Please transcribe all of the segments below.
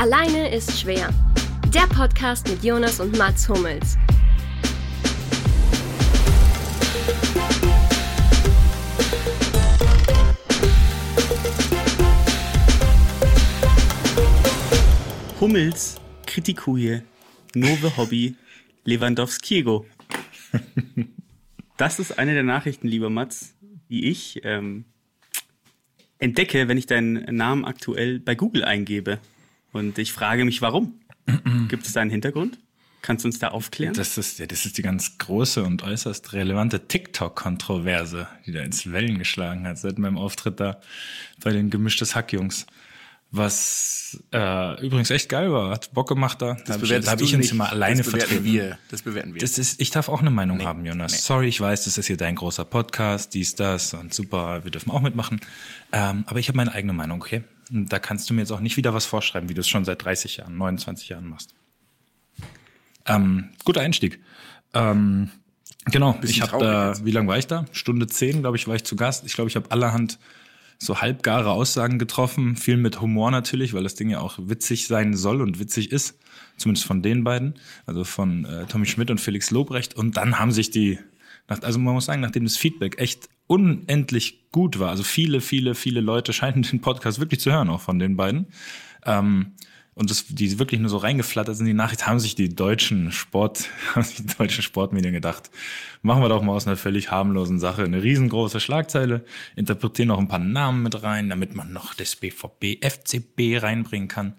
Alleine ist schwer. Der Podcast mit Jonas und Mats Hummels. Hummels Kritikuje Nove Hobby Lewandowskiego. Das ist eine der Nachrichten, lieber Mats, die ich ähm, entdecke, wenn ich deinen Namen aktuell bei Google eingebe. Und ich frage mich, warum? Gibt es da einen Hintergrund? Kannst du uns da aufklären? Das ist, ja, das ist die ganz große und äußerst relevante TikTok-Kontroverse, die da ins Wellen geschlagen hat seit meinem Auftritt da bei den gemischtes Hack-Jungs. Was äh, übrigens echt geil war, hat Bock gemacht da. Da habe ich, da hab ich uns immer alleine das bewerten vertreten. Wir. Das bewerten wir. Das ist, ich darf auch eine Meinung haben, Jonas. Sorry, ich weiß, das ist hier dein großer Podcast, dies, das und super, wir dürfen auch mitmachen. Ähm, aber ich habe meine eigene Meinung, okay? Da kannst du mir jetzt auch nicht wieder was vorschreiben, wie du es schon seit 30 Jahren, 29 Jahren machst. Ähm, guter Einstieg. Ähm, genau, ich habe da, jetzt. wie lange war ich da? Stunde zehn, glaube ich, war ich zu Gast. Ich glaube, ich habe allerhand so halbgare Aussagen getroffen, viel mit Humor natürlich, weil das Ding ja auch witzig sein soll und witzig ist, zumindest von den beiden, also von äh, Tommy Schmidt und Felix Lobrecht. Und dann haben sich die, also man muss sagen, nachdem das Feedback echt unendlich gut war, also viele, viele, viele Leute scheinen den Podcast wirklich zu hören, auch von den beiden. Ähm, und das, die wirklich nur so reingeflattert sind, die Nachricht, haben sich die deutschen Sport, haben sich die deutschen Sportmedien gedacht, machen wir doch mal aus einer völlig harmlosen Sache eine riesengroße Schlagzeile, interpretieren noch ein paar Namen mit rein, damit man noch das BVB, FCB reinbringen kann.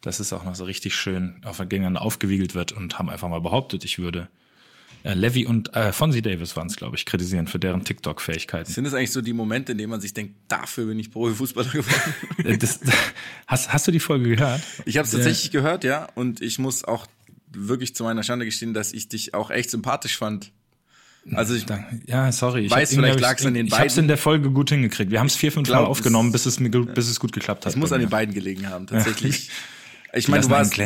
dass es auch noch so richtig schön auf, gegeneinander aufgewiegelt wird und haben einfach mal behauptet, ich würde äh, Levy und äh, Fonzie Davis waren es, glaube ich, kritisieren für deren TikTok-Fähigkeiten. Sind es eigentlich so die Momente, in denen man sich denkt, dafür bin ich Profifußballer geworden? Äh, das, hast, hast du die Folge gehört? Ich habe es tatsächlich gehört, ja. Und ich muss auch wirklich zu meiner Schande gestehen, dass ich dich auch echt sympathisch fand. Also ich Ja, sorry. Ich Weiß, vielleicht lag's ich, an den Ich habe es beiden. in der Folge gut hingekriegt. Wir haben es vier, fünf Mal glaub, aufgenommen, es- bis es, mir, bis es gut geklappt hat. es muss an den beiden gelegen haben, tatsächlich. Ich Die meine, du warst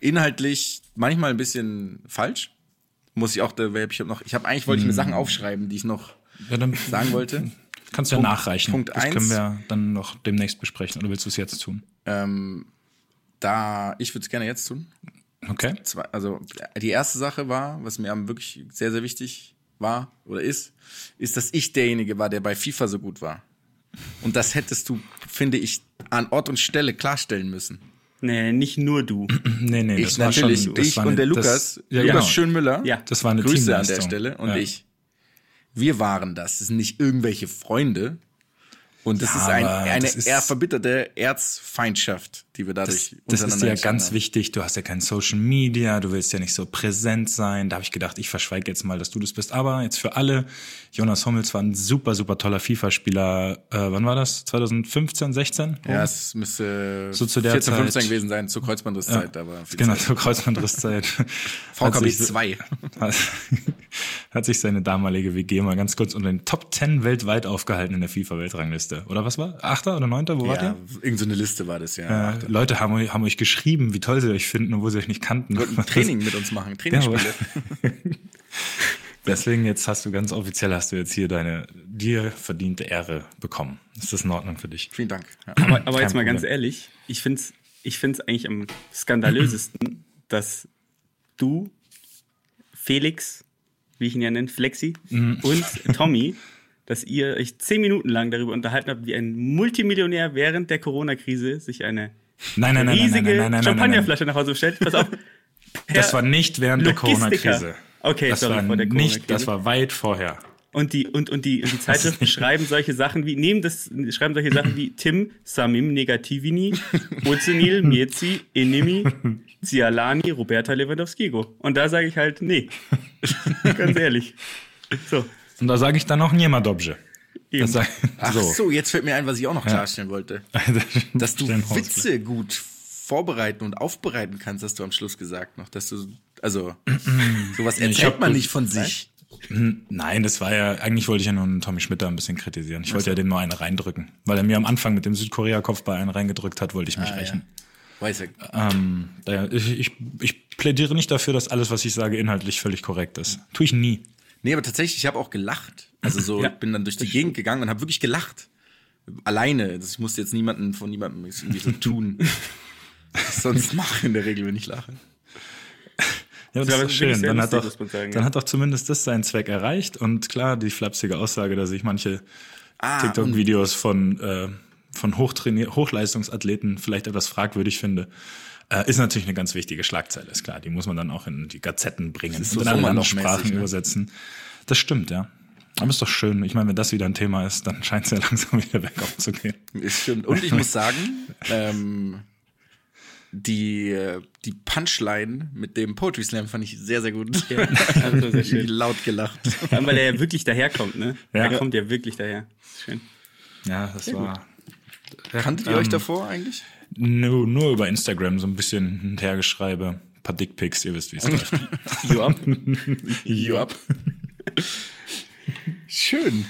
inhaltlich manchmal ein bisschen falsch. Muss ich auch, da- ich habe noch, ich habe eigentlich wollte ich mir Hm. Sachen aufschreiben, die ich noch Ja, dann sagen wollte. kannst du ja nachreichen. Punkt das eins. können wir dann noch demnächst besprechen. Oder willst du es jetzt tun? Ähm, da, ich würde es gerne jetzt tun. Okay. Also die erste Sache war, was mir wirklich sehr, sehr wichtig war oder ist, ist, dass ich derjenige war, der bei FIFA so gut war. Und das hättest du, finde ich, an Ort und Stelle klarstellen müssen. Nee, nicht nur du. Nee, nee, Ich das war natürlich, schon, das ich war und eine- der das- Lukas, ja, Lukas genau. Schönmüller, Ja. Das war eine Grüße an der. Stelle und Ja. ich. Wir waren das. Das sind nicht irgendwelche Freunde. Und das Ja, ist ein, eine das ist- eher verbitterte Erzfeindschaft, die wir dadurch Das, das ist ja ganz wichtig. Du hast ja kein Social Media, du willst ja nicht so präsent sein. Da habe ich gedacht, ich verschweige jetzt mal, dass du das bist. Aber jetzt für alle, Jonas Hummels war ein super, super toller FIFA-Spieler. Äh, wann war das? 2015, 16? Ja, es müsste So zu der 14, Zeit. 15 gewesen sein, zur Kreuzbandrisszeit, aber viel Genau, Zeit. zur Kreuzbandrisszeit. VKB Hat sich- 2. Hat, hat sich seine damalige WG mal ganz kurz unter den Top 10 weltweit aufgehalten in der FIFA-Weltrangliste. Oder was war? Achter oder Neunter? Wo Ja, ihr? irgend so eine Liste war das, ja. Äh, Leute haben, euch- haben euch geschrieben, wie toll sie euch finden, obwohl sie euch nicht kannten. Wollten ein Training mit uns machen, Ja, Trainingsspiele. aber- Deswegen jetzt hast du ganz offiziell hast du jetzt hier deine dir verdiente Ehre bekommen. Ist das in Ordnung für dich? Vielen Dank. Ja. Aber, aber jetzt mal ganz Problem. ehrlich, ich finde es ich find's eigentlich am skandalösesten, dass du, Felix, wie ich ihn ja nenne, Flexi, Mhm. und Tommy, dass ihr euch zehn Minuten lang darüber unterhalten habt, wie ein Multimillionär während der Corona-Krise sich eine Nein, nein, nein, nein, riesige nein, nein, nein, Champagnerflasche nach Hause bestellt. Pass auf. Das war nicht während der Logistiker. Corona-Krise. Okay, das sorry, war vor der nicht, das war weit vorher. Und die, und, und die, und die Zeitschriften schreiben solche Sachen wie, nehmen das, schreiben solche Sachen wie Tim, Samim, Negativini, Ozenil, Miezi, Enemi, Zialani, Roberta Lewandowskigo. Und da sage ich halt, nee. Ganz ehrlich. So. Und da sage ich dann noch niemand Dobje. Eben. Das Ach so. jetzt fällt mir ein, was ich auch noch klarstellen wollte. Dass du Steinhaus. Witze gut vorbereiten und aufbereiten kannst, hast du am Schluss gesagt noch. Dass du, also, sowas Ich erzählt man nicht von sich. Nein, das war ja, eigentlich wollte ich ja nur einen Tommy Schmidt da ein bisschen kritisieren. Ich wollte ja dem nur eine reindrücken. Weil er mir am Anfang mit dem Südkorea-Kopfball einen reingedrückt hat, wollte ich mich Ah, ja. rächen. Weiß ja. Ähm, ich, ich, ich plädiere nicht dafür, dass alles, was ich sage, inhaltlich völlig korrekt ist. Tue ich nie. Nee, aber tatsächlich, ich habe auch gelacht. Also so, Ja, bin dann durch die Gegend gegangen und habe wirklich gelacht. Alleine. Das, ich musste jetzt niemanden von niemandem irgendwie so tun. was sonst mache in der Regel, wenn ich lache. Ja, das, Das ist schön. Dann, hat lustig, man sagen, dann ja. hat doch zumindest das seinen Zweck erreicht. Und klar, die flapsige Aussage, dass ich manche Ah, TikTok-Videos von, äh, von Hochtrainier Hochleistungsathleten vielleicht etwas fragwürdig finde, äh, ist natürlich eine ganz wichtige Schlagzeile, ist klar. Die muss man dann auch in die Gazetten bringen ist und so in andere Sommerlochmäßig, Sprachen ne? übersetzen. Das stimmt, ja. Aber ist doch schön. Ich meine, wenn das wieder ein Thema ist, dann scheint es ja langsam wieder bergauf zu gehen. Ist stimmt. Und ich muss sagen, ähm, die, die Punchline mit dem Poetry Slam fand ich sehr, sehr gut. Ja, sehr schön. laut gelacht. Vor allem, weil er ja wirklich daherkommt, ne? Ja. Er kommt ja wirklich daher. Schön. Ja, das war Kanntet ihr Ähm, euch davor eigentlich? nur, nur über Instagram so ein bisschen hin und her geschreibe. Ein paar Dickpics, ihr wisst, wie es läuft. Jo, ab. ja. Schön.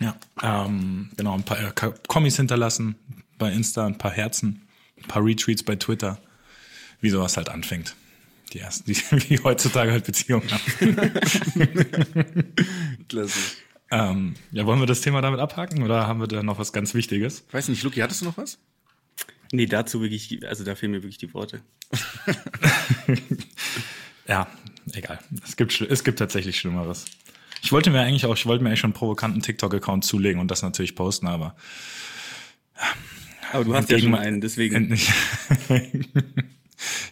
Ja, ähm, genau, ein paar äh, Kommis hinterlassen bei Insta, ein paar Herzen, ein paar Retweets bei Twitter, wie sowas halt anfängt. Die ersten, die, wie heutzutage halt Beziehungen haben. Klasse. Ähm, ja, wollen wir das Thema damit abhaken oder haben wir da noch was ganz Wichtiges? Weiß nicht, Luki, hattest du noch was? Nee, dazu wirklich, also da fehlen mir wirklich die Worte. Ja, egal. Es gibt, es gibt tatsächlich Schlimmeres. Ich wollte mir eigentlich auch, ich wollte mir eigentlich schon einen provokanten TikTok-Account zulegen und das natürlich posten, aber Aber du hast ja schon einen, deswegen.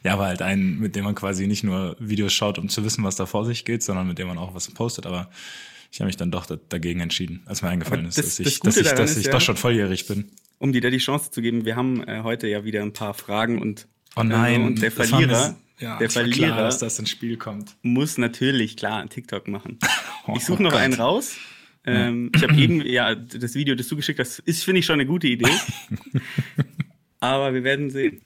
Ja, aber halt einen, mit dem man quasi nicht nur Videos schaut, um zu wissen, was da vor sich geht, sondern mit dem man auch was postet. Aber ich habe mich dann doch da, dagegen entschieden, als mir eingefallen Aber ist, das- dass das ich, dass ich, dass ist ich ja- doch schon volljährig bin. Um dir da die Chance zu geben, wir haben äh, heute ja wieder ein paar Fragen und, Oh nein, äh, und der das Verlierer, ja, der Verlierer klar, dass das ins Spiel kommt. muss natürlich klar einen TikTok machen. Oh Ich suche noch Gott. einen raus. Ähm, ich habe eben, ja, das Video, das du geschickt hast, ist, finde ich, schon eine gute Idee. Aber wir werden sehen.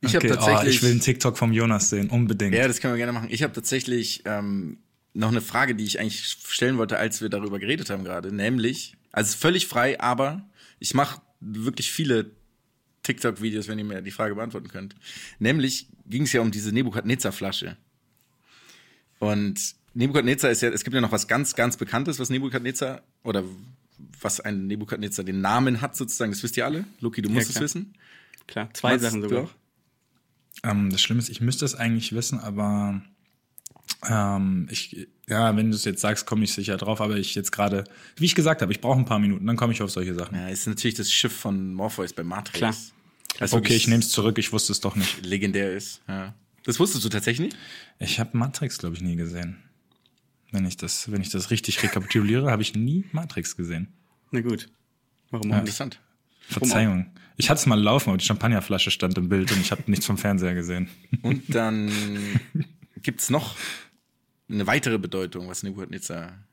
Ich Okay, habe oh, tatsächlich. ich will einen TikTok vom Jonas sehen, unbedingt. ja, das können wir gerne machen. Ich habe tatsächlich ähm, noch eine Frage, die ich eigentlich stellen wollte, als wir darüber geredet haben gerade. Nämlich, also völlig frei, aber ich mache wirklich viele TikTok-Videos, wenn ihr mir die Frage beantworten könnt. Nämlich ging es ja um diese Nebukadnezar-Flasche. Und Nebukadnezar ist ja, es gibt ja noch was ganz, ganz Bekanntes, was Nebukadnezar oder was ein Nebukadnezar den Namen hat sozusagen. Das wisst ihr alle. Luki, du musst es klar. wissen. Klar, zwei Mats, Sachen sogar. Ähm, das Schlimme ist, ich müsste es eigentlich wissen, aber ähm, ich, ja, wenn du es jetzt sagst, komme ich sicher drauf. Aber ich jetzt gerade, wie ich gesagt habe, ich brauche ein paar Minuten, dann komme ich auf solche Sachen. Ja, ist natürlich das Schiff von Morpheus bei Matrix. Klar. Das okay, ich nehme es zurück, ich wusste es doch nicht. legendär ist. Ja. Das wusstest du tatsächlich nicht? Ich habe Matrix, glaube ich, nie gesehen. Wenn ich das, wenn ich das richtig rekapituliere, habe ich nie Matrix gesehen. Na gut. Warum auch nicht? Interessant. Verzeihung. Ich hatte es mal laufen, aber die Champagnerflasche stand im Bild und ich habe nichts vom Fernseher gesehen. Und dann gibt's noch eine weitere Bedeutung, was Nebuchadnezzar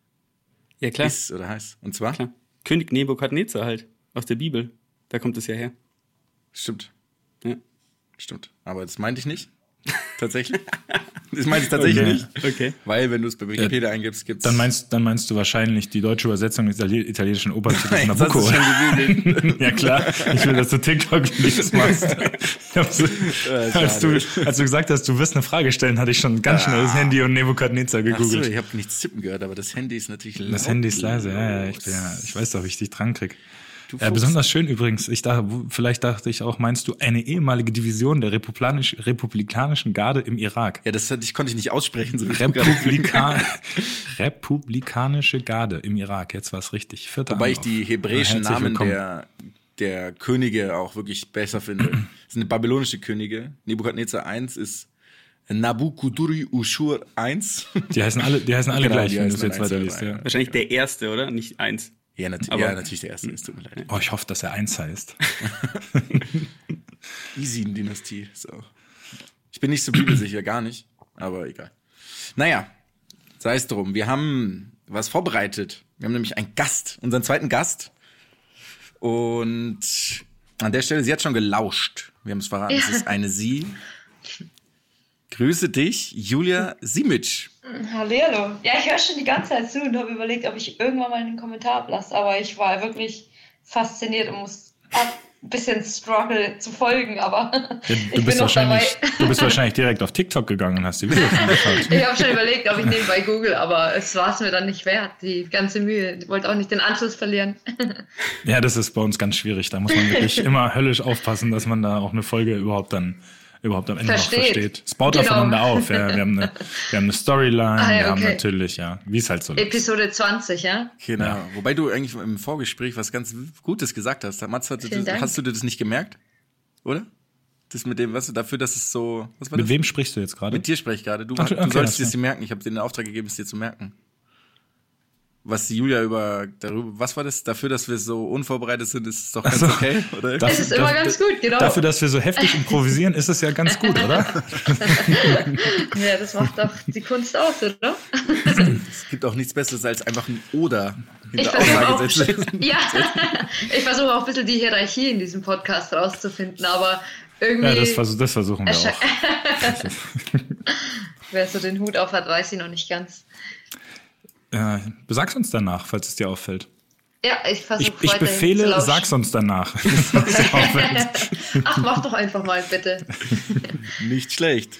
Ja, klar. ist oder heißt. Und zwar? klar. König Nebukadnezar halt. Aus der Bibel. Da kommt es ja her. Stimmt. Ja. Stimmt. Aber das meinte ich nicht. Tatsächlich. Das meinte ich tatsächlich Okay. nicht. Okay. Weil, wenn du es bei Wikipedia eingibst, gibt's. Dann meinst, dann meinst du wahrscheinlich die deutsche Übersetzung des Itali italienischen das Nabucco. gegoogelt. ja klar, ich will, dass du TikTok-Videos machst. Ich hab so, als, du, als du gesagt hast, du wirst eine Frage stellen, hatte ich schon ganz schnell das Handy und Nebukadnezar Ach so, gegoogelt. ich habe nichts tippen gehört, aber das Handy ist natürlich das Handy ist leise, ja, ja, ich, bin ja, ich weiß doch, wie ich dich dran krieg. Du Fuchs. besonders schön übrigens, ich dachte, vielleicht dachte ich auch, meinst du eine ehemalige Division der Republikanisch, republikanischen Garde im Irak? Ja, das hatte ich, konnte ich nicht aussprechen. So Republika Republikanische Garde im Irak, jetzt war es richtig. Vierter Wobei ich Anlauf. die hebräischen Namen willkommen. der, der Könige auch wirklich besser finde. Das sind babylonische Könige. Nebukadnezar 1 ist Nabukuduri Ushur 1. Die heißen alle, die heißen alle Genau, gleich, die wenn du es jetzt weiterliest. Ja. Wahrscheinlich der erste, oder? Nicht eins. Ja, nat Aber- ja, natürlich der erste. Es tut mir leid. Oh, ich hoffe, dass er eins heißt. Isin-Dynastie ist auch. Ich bin nicht so bibelsicher, gar nicht. Aber egal. Naja, sei es drum. Wir haben was vorbereitet. Wir haben nämlich einen Gast, unseren zweiten Gast. Und an der Stelle, sie hat schon gelauscht. Wir haben es verraten, es ist eine Sie. Grüße dich, Julia Simic. Hallihallo. Ja, ich höre schon die ganze Zeit zu und habe überlegt, ob ich irgendwann mal einen Kommentar ablasse. Aber ich war wirklich fasziniert und muss ein bisschen struggle zu folgen, aber Ja, du, bist wahrscheinlich, du bist wahrscheinlich direkt auf TikTok gegangen und hast die Videos angeschaut. Ich habe schon überlegt, ob ich nebenbei google, aber es war es mir dann nicht wert, die ganze Mühe. Ich wollte auch nicht den Anschluss verlieren. Ja, das ist bei uns ganz schwierig. Da muss man wirklich immer höllisch aufpassen, dass man da auch eine Folge überhaupt dann überhaupt am Ende Versteht. noch versteht. Es baut Genau. aufeinander auf. Ja. Wir, haben eine, wir haben eine Storyline, Ah, ja, wir haben okay. natürlich, ja, wie es halt so ist. Episode 20, ja? Genau. Wobei du eigentlich im Vorgespräch was ganz Gutes gesagt hast. Mats, das, Dank. hast du dir das nicht gemerkt? Oder? Das mit dem, was du dafür, dass es so. Was war Mit das? wem sprichst du jetzt gerade? Mit dir spreche ich gerade. Du, Ach, du okay, solltest das es dir merken. Ich habe dir den Auftrag gegeben, es dir zu merken. Was Julia über darüber, was war das? Dafür, dass wir so unvorbereitet sind, ist es doch ganz so. okay, oder? Das- Es ist immer ganz gut, genau. Dafür, dass wir so heftig improvisieren, ist es ja ganz gut, oder? Ja, das macht doch die Kunst aus, oder? es gibt auch nichts Besseres als einfach ein Oder Ich versuche auch, ja, ich versuche auch ein bisschen die Hierarchie in diesem Podcast rauszufinden, aber irgendwie, Ja, das, vers das versuchen wir auch. wer so den Hut auf hat, weiß ich noch nicht ganz. Äh, sag's uns danach, falls es dir auffällt. Ja, ich versuche Ich, ich befehle, sag's uns danach. falls es dir auffällt. Ach, mach doch einfach mal, bitte. Nicht schlecht.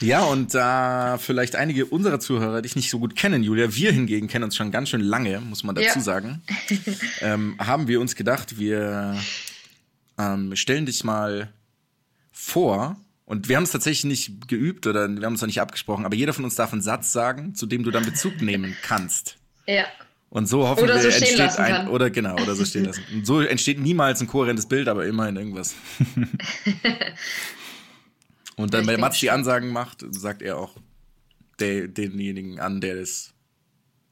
Ja, und da vielleicht einige unserer Zuhörer dich nicht so gut kennen, Julia, wir hingegen kennen uns schon ganz schön lange, muss man dazu Ja. sagen, ähm, haben wir uns gedacht, wir ähm, stellen dich mal vor. Und wir haben es tatsächlich nicht geübt oder wir haben es noch nicht abgesprochen, aber jeder von uns darf einen Satz sagen, zu dem du dann Bezug nehmen kannst. Ja, Und so hoffen Oder wir, so entsteht ein, kann. oder genau, oder so stehen lassen. Und so entsteht niemals ein kohärentes Bild, aber immerhin irgendwas. Und dann, wenn Mats die. Ansagen macht, sagt er auch der, denjenigen an, der das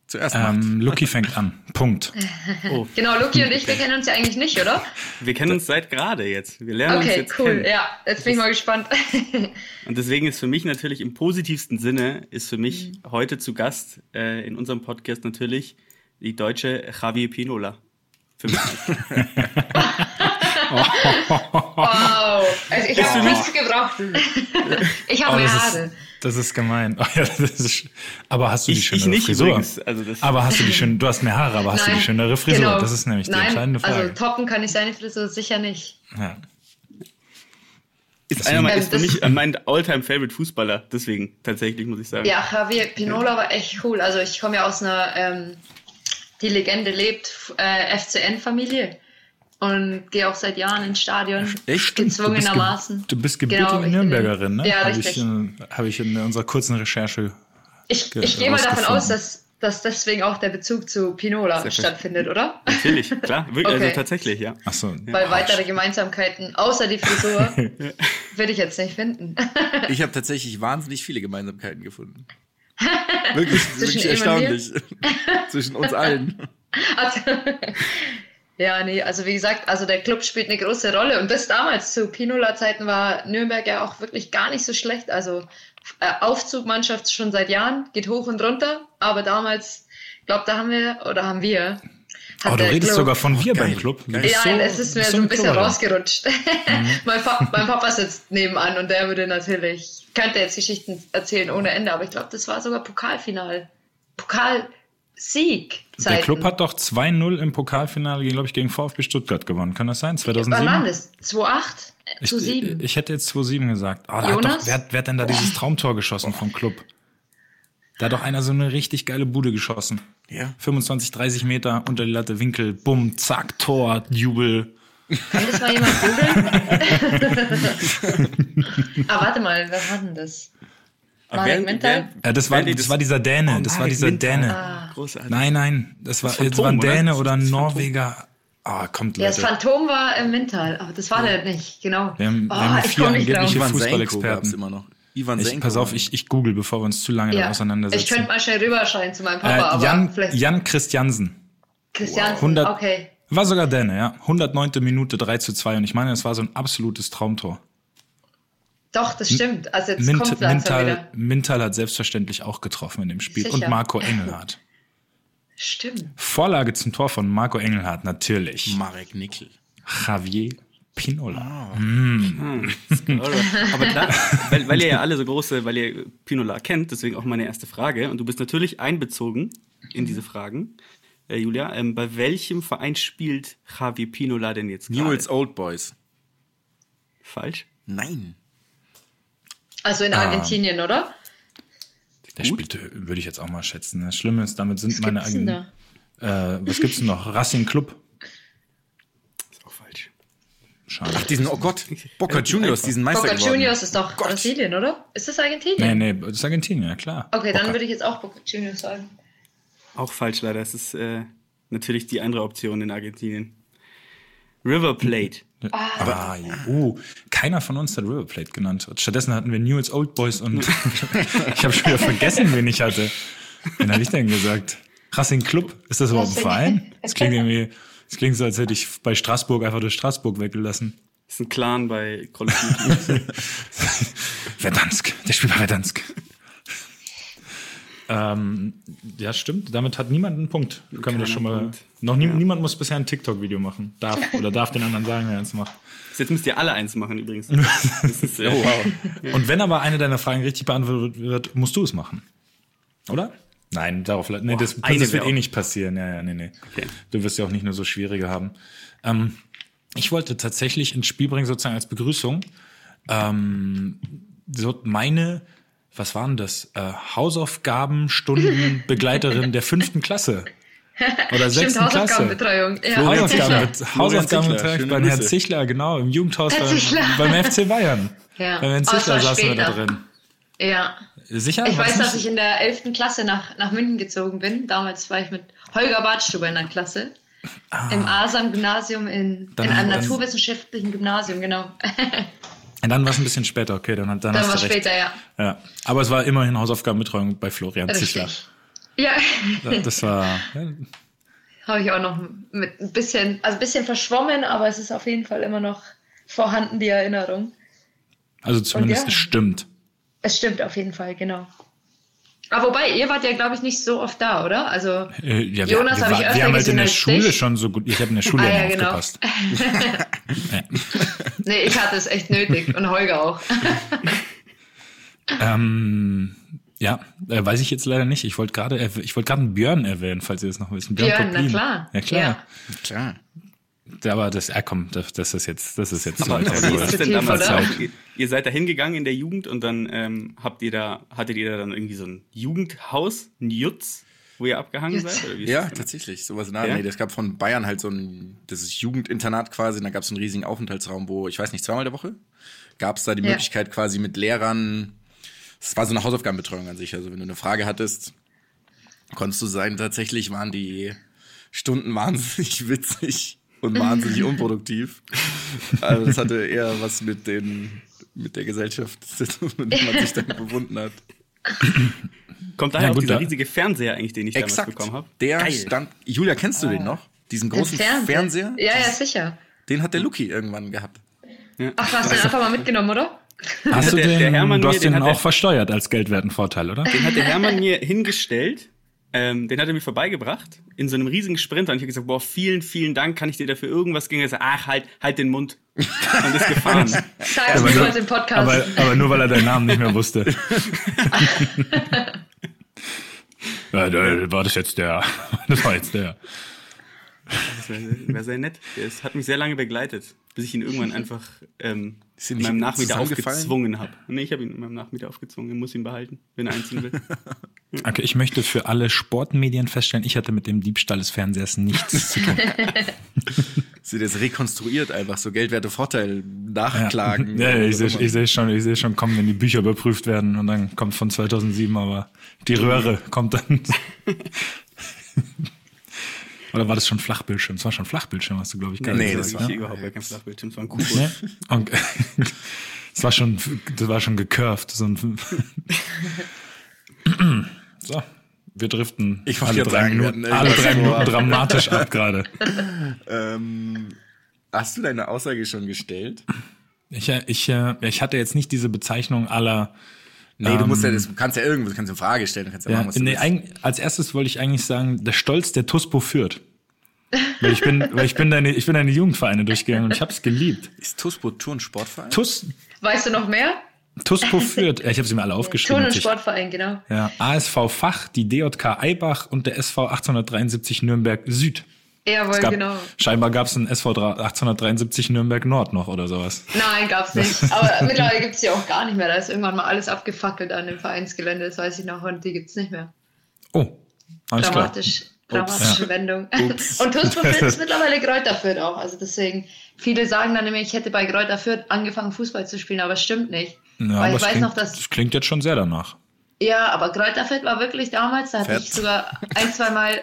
zuerst Ähm, Lucky fängt an. Punkt. genau, Luki und ich, wir kennen uns ja eigentlich nicht, oder? Wir kennen uns seit gerade jetzt. Wir lernen uns Okay, jetzt cool. kennen. Ja, jetzt bin ich mal gespannt. Und deswegen ist für mich natürlich im positivsten Sinne, ist für mich heute zu Gast äh, in unserem Podcast natürlich die deutsche Javier Pinola. Für mich. Wow. Also ich habe nichts gebraucht. Ich habe Oh, mehr Haare. Das ist gemein. Oh, ja, das ist, aber hast du die Ich, schönere ich nicht Frisur? übrigens. Also das, Aber hast du die schön, du hast mehr Haare, aber hast du die schönere Frisur? genau. Das ist nämlich die Nein, entscheidende Frage. Also toppen kann ich seine Frisur sicher nicht. ja. ist, einer, mein- Ähm, ist für mich mein alltime favorite Fußballer. Deswegen tatsächlich muss ich sagen. Ja, Javier Pinola war echt cool. Also ich komme ja aus einer, ähm, die Legende lebt, äh, FCN-Familie. Und gehe auch seit Jahren ins Stadion. Echt? Gezwungenermaßen. Du bist Genau, gebürtige ich bin- Nürnbergerin, ne? Ja, Habe richtig. ich, in- hab ich in unserer kurzen Recherche. Ich, ge- ich gehe mal davon aus, dass, dass deswegen auch der Bezug zu Pinola Sehr stattfindet, oder? Natürlich, klar. Wirklich, Okay. Also tatsächlich, ja. Ach so. Weil weitere Gemeinsamkeiten außer die Frisur würde ich jetzt nicht finden. Ich habe tatsächlich wahnsinnig viele Gemeinsamkeiten gefunden. Wirklich, wirklich erstaunlich. Zwischen uns allen. Also, ja, nee, also wie gesagt, also der Club spielt eine große Rolle und bis damals zu Pinola-Zeiten war Nürnberg ja auch wirklich gar nicht so schlecht. Also äh, Aufzugmannschaft schon seit Jahren, geht hoch und runter, aber damals, ich glaube, da haben wir, oder haben wir. hat Oh, du redest Club- sogar von wir beim Club. Ja, so- es ist mir so ein bisschen Klubberer. rausgerutscht. mein, Pa- mein Papa sitzt nebenan und der würde natürlich, könnte jetzt Geschichten erzählen ohne Ende, aber ich glaube, das war sogar Pokalfinal. Pokalsieg. Der Club hat doch 2-0 im Pokalfinale, glaube ich, gegen VfB Stuttgart gewonnen. Kann das sein? Wann war 2007? das? 2-8? Ich, 7. ich hätte jetzt 2-7 gesagt. Oh, Jonas? doch, wer, wer hat denn da dieses Traumtor geschossen vom Club? Da hat doch einer so eine richtig geile Bude geschossen. Ja. 25, 30 Meter unter die Latte, Winkel, bumm, zack, Tor, Jubel. Kann das mal jemand googeln? ah, warte mal, wer war denn das? Marek während- Mental? Äh, das, war, das die war dieser Däne, Oh, das war Marek dieser. Däne. Ah. Großartig. Nein, nein, das war, Das das war ein? Däne oder ein. Norweger. Ah, kommt Ja, das Leute. Phantom war im Mental, aber das war der nicht, genau. Wir haben- wir oh, haben hier ich vier angebliche Fußballexperten. immer noch. Ivan Ich, Senko. pass auf, ich, ich google, bevor wir uns zu lange da Ja. auseinandersetzen. Ich könnte mal schnell rüberschreien zu meinem Papa, äh, aber Jan, vielleicht Jan Christiansen. Christian, 100 okay. War sogar Däne, ja. 109. Minute 3 zu 2. Und ich meine, es war so ein absolutes Traumtor. Doch, das stimmt. Also jetzt Mint, kommt Mintal, wieder. Mintal hat selbstverständlich auch getroffen in dem Spiel. Sicher. Und Marco Engelhardt. Stimmt. Vorlage zum Tor von Marco Engelhardt, natürlich. Marek Nickel. Javier Pinola. Aber klar, weil, weil ihr ja alle so große, weil ihr Pinola kennt, deswegen auch meine erste Frage. Und du bist natürlich einbezogen in diese Fragen. äh, Julia, ähm, bei welchem Verein spielt Javi Pinola denn jetzt gerade? Newell's Old Boys. Falsch. Nein. Also in Ah. Argentinien, oder? Der spielte, würde ich jetzt auch mal schätzen. Das Schlimme ist, damit sind Was meine eigenen. Äh, was gibt's denn noch? Racing Club. Ist auch falsch. Schade. Ach, diesen, oh Gott, Boca Relativ Juniors, diesen Meister Boca geworden. Juniors ist doch Brasilien, oder? Ist das Argentinien? Nee, nee, das ist Argentinien, ja klar. Okay, dann Boca. würde ich jetzt auch Boca Juniors sagen. Auch falsch leider. Es ist äh, natürlich die andere Option in Argentinien. River Plate. Aber, uh, keiner von uns hat River Plate genannt. Stattdessen hatten wir Newell's Old Boys und ich habe schon wieder vergessen, wen ich hatte. Wen habe ich denn gesagt? Racing Club? Ist das überhaupt ein. Verein? Das klingt irgendwie, das klingt so, als hätte ich bei Straßburg einfach durch Straßburg weggelassen. Das ist ein Clan bei Call of Duty. Verdansk, der spielt bei Verdansk. Ähm, ja, stimmt. Damit hat niemand einen Punkt. Können wir das Keiner schon mal. Punkt. Noch nie, niemand muss bisher ein TikTok-Video machen. Darf oder darf den anderen sagen, wer es macht. Jetzt müsst ihr alle eins machen übrigens. Das ist, äh, Oh, wow. Und wenn aber eine deiner Fragen richtig beantwortet wird, musst du es machen. Oder? Nein, darauf. Nee, das, eine das wird eh nicht passieren. Ja, ja, nee, nee. Okay. Du wirst ja auch nicht nur so schwierige haben. Ähm, ich wollte tatsächlich ins Spiel bringen, sozusagen als Begrüßung. Ähm, so meine, was waren das? Äh, Hausaufgabenstunden Begleiterin der fünften Klasse. Oder Stimmt, sechsten Klasse. Hausaufgabenbetreuung. Ja, Hausaufgaben. Hausaufgabenbetreuung beim Herrn. Zichler, genau, im Jugendhaus Herr beim, beim FC Bayern. Ja. Beim Herrn Oh, Zichler war saßen wir da später. drin. ja. Sicher? Ich weiß, das dass ich in der 11. Klasse nach, nach München gezogen bin. Damals war ich mit Holger Bartstuber in der Klasse. Im Asam-Gymnasium in, in einem naturwissenschaftlichen Gymnasium, genau. Und dann war es ein bisschen später, okay, dann, dann, Dann hast war du recht. später, ja. Ja. Aber es war immerhin Hausaufgabenbetreuung bei Florian. Richtig. Ja, Ja, Das war, ja, habe ich auch noch mit ein bisschen, also ein bisschen verschwommen, aber es ist auf jeden Fall immer noch vorhanden, die Erinnerung. also zumindest ja. es stimmt. Es stimmt auf jeden Fall, genau. Aber wobei, ihr wart ja, glaube ich, nicht so oft da, oder? Also, Äh, ja, Jonas habe ich öfter wir haben halt in der Schule dich. schon so gut, ich habe in der Schule Ah, ja, genau. aufgepasst. nee, ich hatte es echt nötig und Holger auch. Ähm, ja, äh, weiß ich jetzt leider nicht. Ich wollte gerade, erw- ich wollte gerade einen Björn erwähnen, falls ihr das noch wissen. Björn, na Koplin. klar. Ja klar. Ja. Klar. Ja. Aber das, ja komm, das, das ist jetzt, das ist jetzt Aber zu wie ist denn damals? Ihr, ihr seid da hingegangen in der Jugend und dann ähm, habt ihr da, hattet ihr da dann irgendwie so ein Jugendhaus, ein Jutz, wo ihr abgehangen Jutz. seid? Oder wie ist Ja, das genau? tatsächlich. Sowas in der Art. Ja? Nee, das gab von Bayern halt so ein, das ist Jugendinternat quasi, und da gab es einen riesigen Aufenthaltsraum, wo, ich weiß nicht, zweimal der Woche gab es da die Ja. Möglichkeit quasi mit Lehrern, es war so eine Hausaufgabenbetreuung an sich, also wenn du eine Frage hattest, konntest du sein, tatsächlich waren die Stunden wahnsinnig witzig und wahnsinnig unproduktiv. Also das hatte eher was mit den, mit der Gesellschaft zu tun, in der man sich dann befunden hat. Kommt daher Ja, auch gut, dieser da- riesige Fernseher eigentlich, den ich damals Exakt. bekommen habe? Der Geil. stand, Julia, kennst du den noch? Diesen großen Fernseher? Ja, ja, sicher. Den hat der Luki irgendwann gehabt. Ach, hast du den einfach mal mitgenommen, oder? Hast du der- den, der Hermann du mir, hast den den, er- auch versteuert als geldwerten Vorteil, oder? Den hat der Hermann mir hingestellt. Ähm, den hat er mir vorbeigebracht in so einem riesigen Sprinter und ich habe gesagt, boah, vielen, vielen Dank, kann ich dir dafür irgendwas gegen? Er sagt, ach, halt, halt den Mund. Und ist gefahren. Sag mir heute im Podcast. Aber, aber nur weil er deinen Namen nicht mehr wusste. ja, da war das jetzt der. Das war jetzt der. Das wäre wär sehr nett. Es hat mich sehr lange begleitet, bis ich ihn irgendwann einfach ähm, Ist in meinem Nachmieter aufgezwungen habe. Nee, ich habe ihn in meinem Nachmieter aufgezwungen. Er muss ihn behalten, wenn er einziehen will. Okay, ich möchte für alle Sportmedien feststellen, ich hatte mit dem Diebstahl des Fernsehers nichts zu tun. Sie das rekonstruiert einfach, so Geldwerte Vorteil nachklagen. Ja, ja, ich sehe ich seh schon, ich seh schon kommen, wenn die Bücher überprüft werden und dann kommt von 2007, aber die Röhre kommt dann. Oder war das schon Flachbildschirm? Es war schon Flachbildschirm, hast du, glaube ich, gerade Nee, gesagt. das das war- war überhaupt gar kein Flachbildschirm, es war ein. Nee? Und, es war schon, das war schon gecurved. So, so wir driften Ich alle drei, sagen, Minuten, alle drei. Minuten dramatisch ab gerade. Ähm, hast du deine Aussage schon gestellt? Ich, äh, ich, äh, ich hatte jetzt nicht diese Bezeichnung aller. Nee, du musst ja, das, du kannst ja irgendwas, du kannst eine Frage stellen, du kannst ja, Ja, machen, was du nee, willst. eig- als erstes wollte ich eigentlich sagen, der Stolz der TUSPO führt. Weil ich bin, weil ich bin deine, ich bin deine Jugendvereine durchgegangen und ich habe es geliebt. Ist TUSPO Turn Sportverein? TUS, weißt du noch mehr? TUSPO führt, ja, ich habe sie mir alle aufgeschrieben. Turn- und. Sportverein, genau. Ja, ASV Fach, die DJK Eibach und der SV 1873 Nürnberg Süd. Jawohl, Es gab, genau. Scheinbar gab es einen SV 1873 Nürnberg Nord noch oder sowas. Nein, gab's nicht. Aber mittlerweile gibt's die auch gar nicht mehr. Da ist irgendwann mal alles abgefackelt an dem Vereinsgelände, das weiß ich noch, und die gibt's nicht mehr. Oh, alles klar. Dramatisch, dramatische Wendung. Und TuS ist mittlerweile Kräuter Fürth auch. Also deswegen, viele sagen dann immer, ich hätte bei Kräuter Fürth angefangen, Fußball zu spielen, aber es stimmt nicht. Ja, Weil ich es weiß klingt, noch, dass das klingt jetzt schon sehr danach. Ja, aber Kräuterfett war wirklich damals, da hatte Fett. ich sogar ein, zwei Mal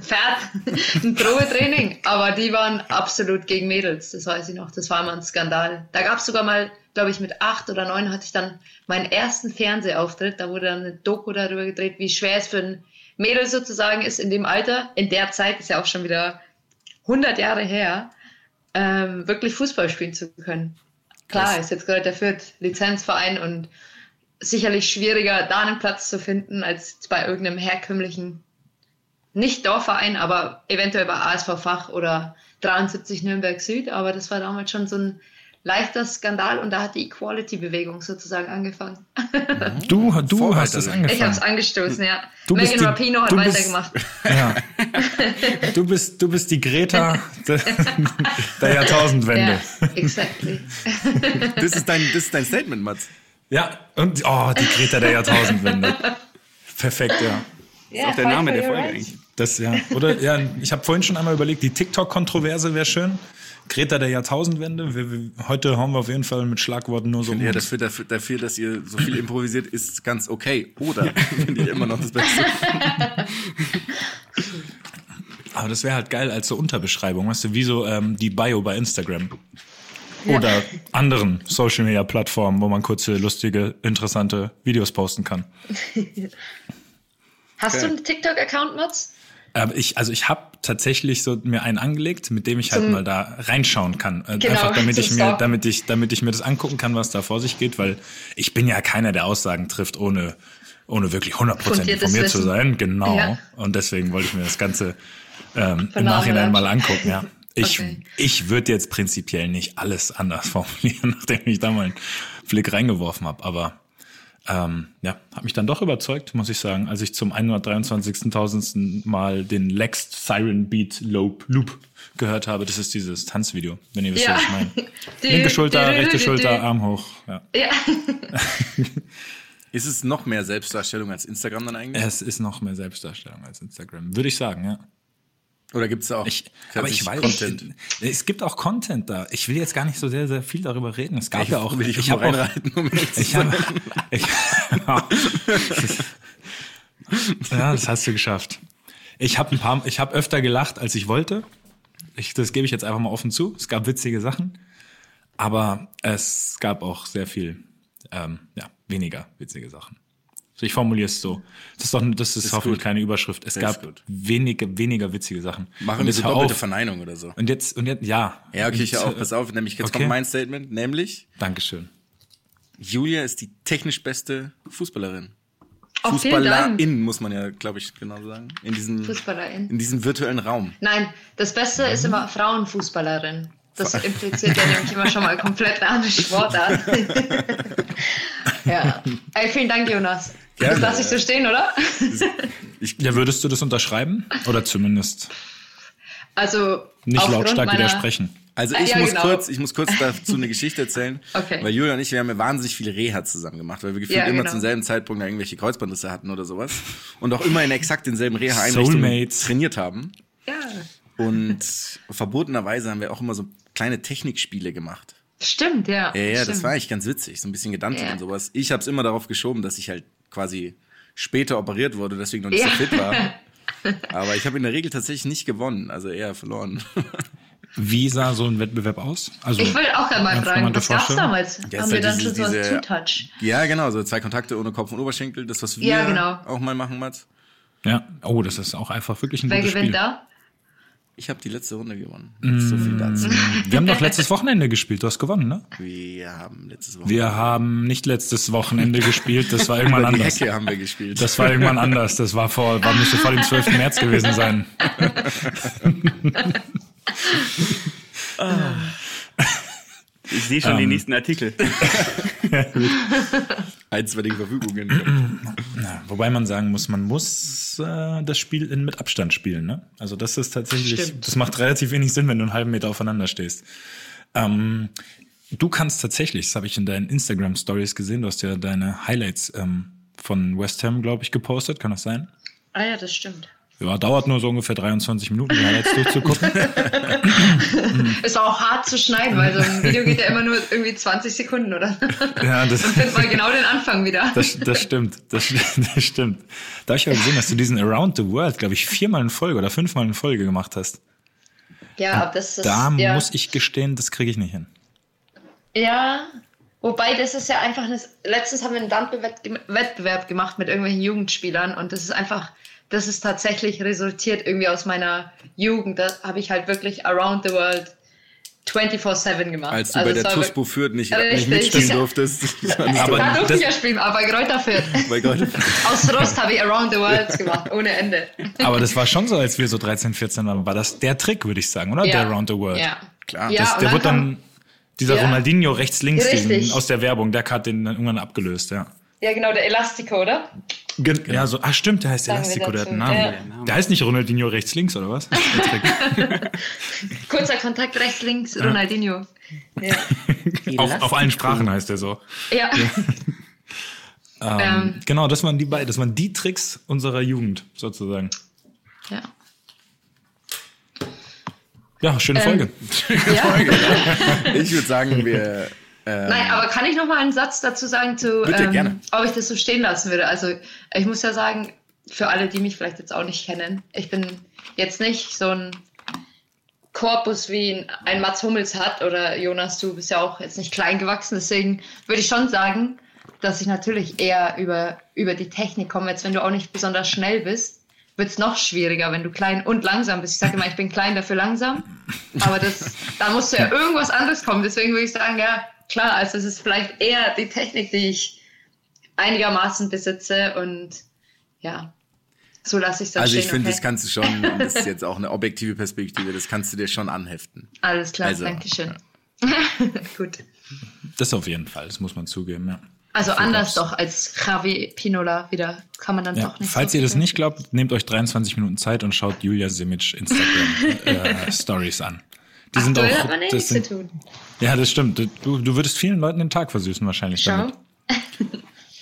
Pferd, ein Probetraining, aber die waren absolut gegen Mädels, das weiß ich noch, das war immer ein Skandal. Da gab es sogar mal, glaube ich, mit acht oder neun hatte ich dann meinen ersten Fernsehauftritt, da wurde dann eine Doku darüber gedreht, wie schwer es für ein Mädel sozusagen ist in dem Alter, in der Zeit, ist ja auch schon wieder 100 Jahre her, ähm, wirklich Fußball spielen zu können. Klar, ist jetzt Kräuter Fürth Lizenzverein und sicherlich schwieriger, da einen Platz zu finden, als bei irgendeinem herkömmlichen, nicht Dorfverein, aber eventuell bei ASV Fach oder 73 Nürnberg Süd. Aber das war damals schon so ein leichter Skandal und da hat die Equality-Bewegung sozusagen angegangen. Du, du hast es Vorreiterin. Ich habe es angefangen. angestoßen, ja. Du Megan die- Rapino hat du bist- weitergemacht. Ja. Du bist, du bist die Greta der, der Jahrtausendwende. ja, exactly. Das ist dein, das ist dein Statement, Mats. Ja, und oh, die Greta der Jahrtausendwende. Perfekt, ja. Ja, auch der Name der Folge rights. eigentlich. Das ja. Oder ja, ich habe vorhin schon einmal überlegt, die TikTok-Kontroverse wäre schön. Greta der Jahrtausendwende. Wir, wir, heute hauen wir auf jeden Fall mit Schlagworten nur so um. Ja, dafür, dafür, dafür, dass ihr so viel improvisiert, ist ganz okay. Oder finde ich immer noch das Beste. Aber das wäre halt geil als so Unterbeschreibung, weißt du, wie so ähm, die Bio bei Instagram. Oder anderen Social Media Plattformen, wo man kurze, lustige, interessante Videos posten kann. Hast du einen TikTok-Account, Mats? Aber ich, also ich habe tatsächlich so mir einen angelegt, mit dem ich halt Zum- mal da reinschauen kann. Äh, Genau, Einfach damit ich mir, Stalken. damit ich, damit ich mir das angucken kann, was da vor sich geht, weil ich bin ja keiner, der Aussagen trifft, ohne, ohne wirklich 100% Fundiertes informiert zu sein. Genau. Ja. Und deswegen wollte ich mir das Ganze ähm, im Nachhinein mal angucken, ja. Ich, Okay. ich würde jetzt prinzipiell nicht alles anders formulieren, nachdem ich da mal einen Blick reingeworfen habe, aber ähm, ja, hat mich dann doch überzeugt, muss ich sagen, als ich zum 123.000. Mal den Lex Siren Beat Loop, Loop gehört habe. Das ist dieses Tanzvideo, wenn ihr wisst, Ja. was ich meine. Linke Schulter, rechte Schulter, Arm hoch. Ja. Ja. Ist es noch mehr Selbstdarstellung als Instagram dann eigentlich? Es ist noch mehr Selbstdarstellung als Instagram, würde ich sagen, ja. Oder gibt es auch Ich, aber ich weiß, Content? Ich, es gibt auch Content da. Ich will jetzt gar nicht so sehr, sehr viel darüber reden. Es gab Ich ja auch, will ich auch habe auch, um Ich habe. Ich, ja, das hast du geschafft. Ich habe ein paar, ich habe öfter gelacht, als ich wollte. Ich, das gebe ich jetzt einfach mal offen zu. Es gab witzige Sachen, aber es gab auch sehr viel, ähm, ja, weniger witzige Sachen. So, ich formuliere es so. Das ist doch, das ist, Ist hoffentlich gut. keine Überschrift. Es Das ist gab wenige, weniger witzige Sachen. Machen wir so doppelte auf. Verneinung oder so. Und jetzt, und jetzt, ja. Ja, okay, ich Und, auf, äh, pass auf, nämlich jetzt okay. kommt mein Statement, nämlich Dankeschön. Julia ist die technisch beste Fußballerin. Oh. Fußballerin, muss man ja, glaube ich, genau sagen. In diesem, Fußballerin. in diesem virtuellen Raum. Nein, das Beste ist immer Frauenfußballerin. Das impliziert ja nämlich immer schon mal komplett eine andere Sportart. ja. Ey, vielen Dank, Jonas. Gerne. Das lasse ich so stehen, oder? Ja, würdest du das unterschreiben? Oder zumindest Also nicht lautstark meiner- widersprechen? Also Ah, ich ja, muss genau. kurz, ich muss kurz dazu eine Geschichte erzählen. Okay. Weil Julia und ich, wir haben ja wahnsinnig viel Reha zusammen gemacht, weil wir gefühlt Ja, immer genau. zum selben Zeitpunkt da irgendwelche Kreuzbandrisse hatten oder sowas. Und auch immer in exakt denselben Reha-Einrichtungen trainiert haben. Ja, Und verbotenerweise haben wir auch immer so kleine Technikspiele gemacht. stimmt, ja. Ja, ja, das war eigentlich ganz witzig, so ein bisschen Gedanken Ja. und sowas. Ich habe es immer darauf geschoben, dass ich halt quasi später operiert wurde, deswegen noch nicht Ja. so fit war. Aber ich habe in der Regel tatsächlich nicht gewonnen, also eher verloren. Wie sah so ein Wettbewerb aus? Also, Ich will auch gerne mal fragen, was gab's vorstellen? damals? Ja, Haben wir dann diese- schon so was Two-Touch? ja, genau, so zwei Kontakte ohne Kopf und Oberschenkel, das, was wir Ja, genau. auch mal machen, Mats. ja. Oh, das ist auch einfach wirklich ein Wer gutes gewinnt Spiel. da? Ich habe die letzte Runde gewonnen. Mm. So viel dazu. Wir haben doch letztes Wochenende gespielt. Du hast gewonnen, ne? Wir haben letztes Woche Wir haben nicht letztes Wochenende gespielt. Das war irgendwann über die anders. Hecke haben wir gespielt. Das war irgendwann anders. Das war vor, war müsste vor dem 12. März gewesen sein. Ich sehe schon den nächsten Artikel. Einstweilige Verfügungen. Ja, wobei man sagen muss, man muss äh, das Spiel in, mit Abstand spielen. Ne? Also das ist tatsächlich, Stimmt. das macht relativ wenig Sinn, wenn du einen halben Meter aufeinander stehst. Ähm, du kannst tatsächlich, das habe ich in deinen Instagram-Stories gesehen, du hast ja deine Highlights ähm, von West Ham, glaube ich, gepostet. Kann das sein? Ah ja, das stimmt. Ja, dauert nur so ungefähr 23 Minuten, die Highlights durchzugucken. Ist auch hart zu schneiden, weil so ein Video geht ja immer nur irgendwie 20 Sekunden, oder? Ja, das, Und findet mal genau den Anfang wieder. das, das stimmt. Das, das stimmt. Da habe ich aber gesehen, dass du diesen Around the World, glaube ich, viermal in Folge oder fünfmal in Folge gemacht hast. ja, aber das ist. Da ja, muss ich gestehen, das kriege ich nicht hin. Ja, wobei das ist ja einfach. Eine, letztens haben wir einen Dump-Wettbewerb gemacht mit irgendwelchen Jugendspielern und das ist einfach. Das ist tatsächlich resultiert irgendwie aus meiner Jugend. Da habe ich halt wirklich Around the World 24-7 gemacht. Als du Also bei es der TUSPO führt nicht, Richtig. nicht mitspielen durftest. Aber Da durfte ich ja spielen, aber bei Kräuter Fürth. Bei. Aus Rost habe ich Around the World gemacht, ohne Ende. Aber das war schon so, als wir so 13, 14 waren, war das der Trick, würde ich sagen, oder? Ja. Der Around the World. Ja, Klar. Ja, Das, der wird dann, dieser Ja. Ronaldinho rechts-links aus der Werbung, der hat den dann irgendwann abgelöst, ja. Ja, genau, der Elastico, oder? Gen ja, so, ah, stimmt, der heißt Sagen Elastico, der hat einen. Namen. Ja. Der heißt nicht Ronaldinho rechts-links, oder was? Kurzer Kontakt rechts, links, Ronaldinho. Ja. auf, auf allen Sprachen heißt der so. ja. Ähm, Ähm. Genau, das waren die beiden, das waren die Tricks unserer Jugend, sozusagen. ja. Ja, schöne Folge. ja. Ich würde sagen, wir. Ähm, Nein, aber kann ich noch mal einen Satz dazu sagen, zu, Bitte, ähm, gerne. ob ich das so stehen lassen würde? Also ich muss ja sagen, für alle, die mich vielleicht jetzt auch nicht kennen, ich bin jetzt nicht so ein Korpus wie ein- Mats Hummels hat oder Jonas, du bist ja auch jetzt nicht klein gewachsen, deswegen würde ich schon sagen, dass ich natürlich eher über, über die Technik komme. Jetzt, wenn du auch nicht besonders schnell bist, wird es noch schwieriger, wenn du klein und langsam bist. Ich sage immer, ich bin klein, dafür langsam. Aber das, da musst du ja irgendwas anderes kommen. Deswegen würde ich sagen, ja, klar, also es ist vielleicht eher die Technik, die ich einigermaßen besitze und ja, so lasse ich es also stehen. ich finde, okay? das kannst du schon, und das ist jetzt auch eine objektive Perspektive, das kannst du dir schon anheften. Alles klar, Also, Dankeschön. Gut. Das auf jeden Fall, das muss man zugeben, ja. Also anders doch als Javi Pinola wieder. Kann man dann Ja, doch nicht falls so ihr das nicht glaubt, nehmt euch 23 Minuten Zeit und schaut Julia Simic Instagram äh, Stories an. Die sind Aktuell auch. hat man nichts zu sind, tun. ja, das stimmt. Du, du würdest vielen Leuten den Tag versüßen wahrscheinlich Schau. damit.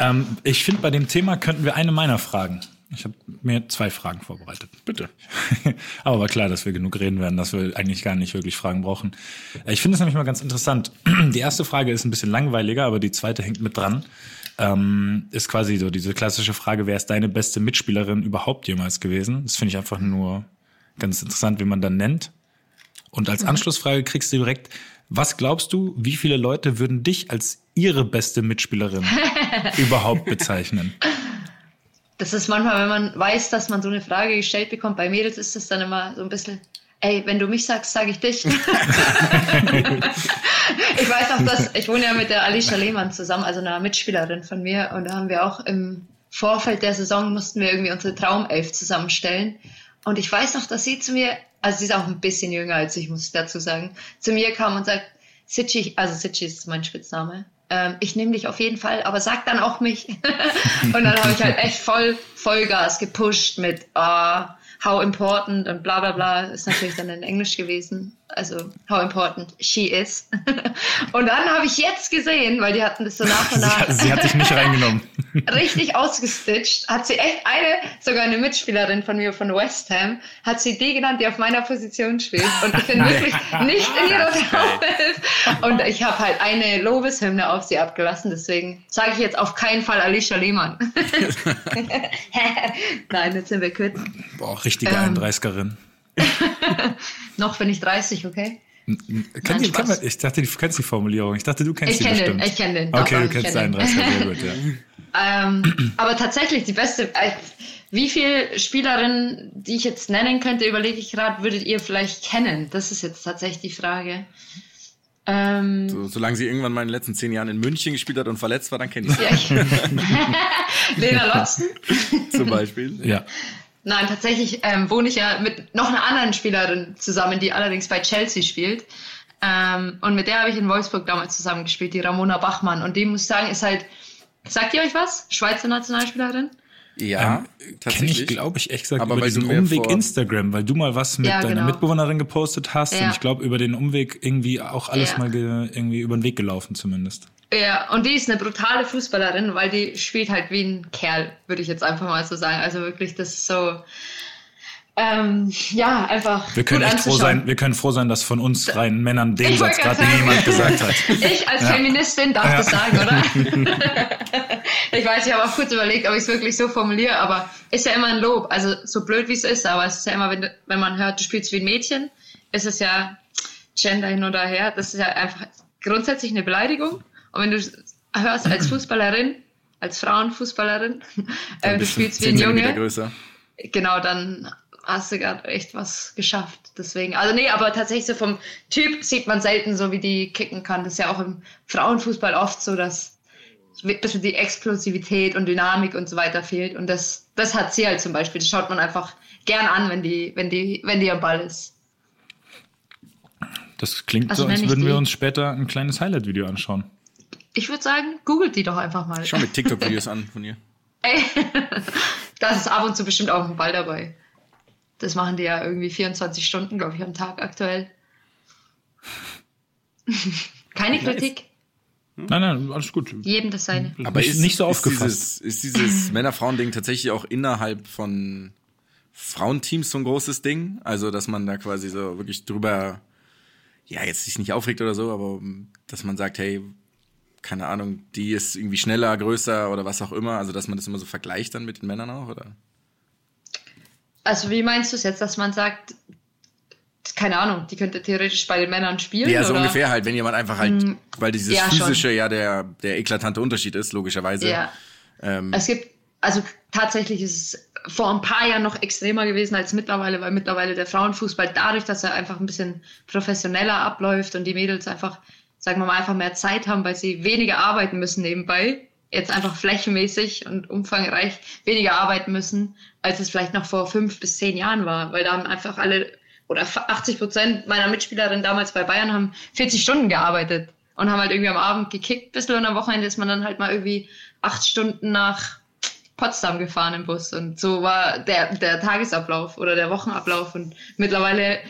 Ähm, ich finde, bei dem Thema könnten wir eine meiner Fragen. Ich habe mir zwei Fragen vorbereitet. Bitte. Aber war klar, dass wir genug reden werden, dass wir eigentlich gar nicht wirklich Fragen brauchen. Ich finde es nämlich mal ganz interessant. Die erste Frage ist ein bisschen langweiliger, aber die zweite hängt mit dran. Ähm, ist quasi so diese klassische Frage, wer ist deine beste Mitspielerin überhaupt jemals gewesen? Das finde ich einfach nur ganz interessant, wie man dann nennt. Und als Anschlussfrage kriegst du direkt, was glaubst du, wie viele Leute würden dich als ihre beste Mitspielerin überhaupt bezeichnen? Das ist manchmal, wenn man weiß, dass man so eine Frage gestellt bekommt, bei Mädels ist das dann immer so ein bisschen, ey, wenn du mich sagst, sage ich dich. ich weiß auch, dass ich wohne ja mit der Alicia Lehmann zusammen, also einer Mitspielerin von mir, und da haben wir auch im Vorfeld der Saison mussten wir irgendwie unsere Traumelf zusammenstellen. Und ich weiß noch, dass sie zu mir, also sie ist auch ein bisschen jünger als ich, muss ich dazu sagen, zu mir kam und sagt, Sitchi, also Sitchi ist mein Spitzname, ähm, ich nehme dich auf jeden Fall, aber sag dann auch mich. und dann habe ich halt echt voll Vollgas gepusht mit ah, how important und bla bla bla. Ist natürlich dann in Englisch gewesen. Also how important she is. und dann habe ich jetzt gesehen, weil die hatten das so nach und Sie, nach sie hat dich nicht reingenommen. richtig ausgestitcht. Hat sie echt eine, sogar eine Mitspielerin von mir von West Ham, hat sie die genannt, die auf meiner Position spielt. Und ich bin wirklich nicht in ihrer Traumwelt. Und ich habe halt eine Lobeshymne auf sie abgelassen. Deswegen sage ich jetzt auf keinen Fall Alicia Lehmann. Nein, jetzt sind wir quitt. Boah, richtige Ähm. 31erin. Noch bin ich 30, okay? Kann Nein, die, kann man, ich dachte, du kennst die Formulierung. Ich dachte, du kennst Ich die kenn den, bestimmt. ich kenn den. Okay, doch, du kennst kenn den den. 31er, sehr gut, ja. Ähm, aber tatsächlich die beste. Äh, wie viele Spielerinnen, die ich jetzt nennen könnte, überlege ich gerade, würdet ihr vielleicht kennen? Das ist jetzt tatsächlich die Frage. Ähm, So, solange sie irgendwann mal in den letzten zehn Jahren in München gespielt hat und verletzt war, dann kenne ich sie ja, Lena Lotzen? zum Beispiel. Ja. Nein, tatsächlich ähm, wohne ich ja mit noch einer anderen Spielerin zusammen, die allerdings bei Chelsea spielt. Ähm, und mit der habe ich in Wolfsburg damals zusammengespielt, die Ramona Bachmann. Und die muss ich sagen, ist halt, sagt ihr euch was? Schweizer Nationalspielerin? Ja, Ähm, Kenne tatsächlich. ich, glaube ich, echt gesagt Aber über diesen Umweg vor- Instagram, weil du mal was mit Ja, deiner genau. Mitbewohnerin gepostet hast Ja. und ich glaube über den Umweg irgendwie auch alles Ja. mal ge irgendwie über den Weg gelaufen zumindest. Ja, und die ist eine brutale Fußballerin, weil die spielt halt wie ein Kerl, würde ich jetzt einfach mal so sagen. Also wirklich, das ist so, ähm, ja, einfach. Wir können echt froh sein, wir können froh sein, dass von uns freien Männern den Ich Satz gerade niemand gesagt hat. Ich als Feministin darf das sagen, oder? ich weiß, ich habe auch kurz überlegt, ob ich es wirklich so formuliere, aber ist ja immer ein Lob. Also so blöd wie es ist, aber es ist ja immer, wenn, wenn man hört, du spielst wie ein Mädchen, ist es ja Gender hin oder her. Das ist ja einfach grundsätzlich eine Beleidigung. Und wenn du hörst als Fußballerin, als Frauenfußballerin, äh, du spielst wie ein 10 Zentimeter Junge, größer. genau, dann hast du gerade echt was geschafft. Deswegen, also nee, aber tatsächlich so vom Typ sieht man selten so, wie die kicken kann. Das ist ja auch im Frauenfußball oft so, dass ein bisschen die Explosivität und Dynamik und so weiter fehlt. Und das, das hat sie halt zum Beispiel. Das schaut man einfach gern an, wenn die, wenn die, wenn die am Ball ist. Das klingt Also so, als würden wir uns später ein kleines Highlight-Video anschauen. Ich würde sagen, googelt die doch einfach mal. Schau mir TikTok-Videos an von ihr. Ey, da ist ab und zu bestimmt auch ein Ball dabei. Das machen die ja irgendwie 24 Stunden, glaube ich, am Tag aktuell. Keine Kritik, Nein, nein, alles gut. jedem das seine. Aber Nicht- ist nicht so aufgefasst. Dieses, ist dieses Männer-Frauen-Ding tatsächlich auch innerhalb von Frauenteams so ein großes Ding? Also, dass man da quasi so wirklich drüber, ja, jetzt sich nicht aufregt oder so, aber um, dass man sagt, hey, keine Ahnung, die ist irgendwie schneller, größer oder was auch immer. Also, dass man das immer so vergleicht dann mit den Männern auch, oder? Also wie meinst du es jetzt, dass man sagt, keine Ahnung, die könnte theoretisch bei den Männern spielen? Ja, so oder? ungefähr halt, wenn jemand einfach halt, weil dieses ja, schon. physische ja der, der eklatante Unterschied ist, logischerweise. Ja. Ähm, Es gibt, also tatsächlich ist es vor ein paar Jahren noch extremer gewesen als mittlerweile, weil mittlerweile der Frauenfußball dadurch, dass er einfach ein bisschen professioneller abläuft und die Mädels einfach, sagen wir mal, einfach mehr Zeit haben, weil sie weniger arbeiten müssen nebenbei, jetzt einfach flächenmäßig und umfangreich weniger arbeiten müssen, als es vielleicht noch vor fünf bis zehn Jahren war, weil da haben einfach alle oder 80 Prozent meiner Mitspielerinnen damals bei Bayern haben 40 Stunden gearbeitet und haben halt irgendwie am Abend gekickt, bisschen und am Wochenende ist man dann halt mal irgendwie acht Stunden nach Potsdam gefahren im Bus und so war der, der Tagesablauf oder der Wochenablauf und mittlerweile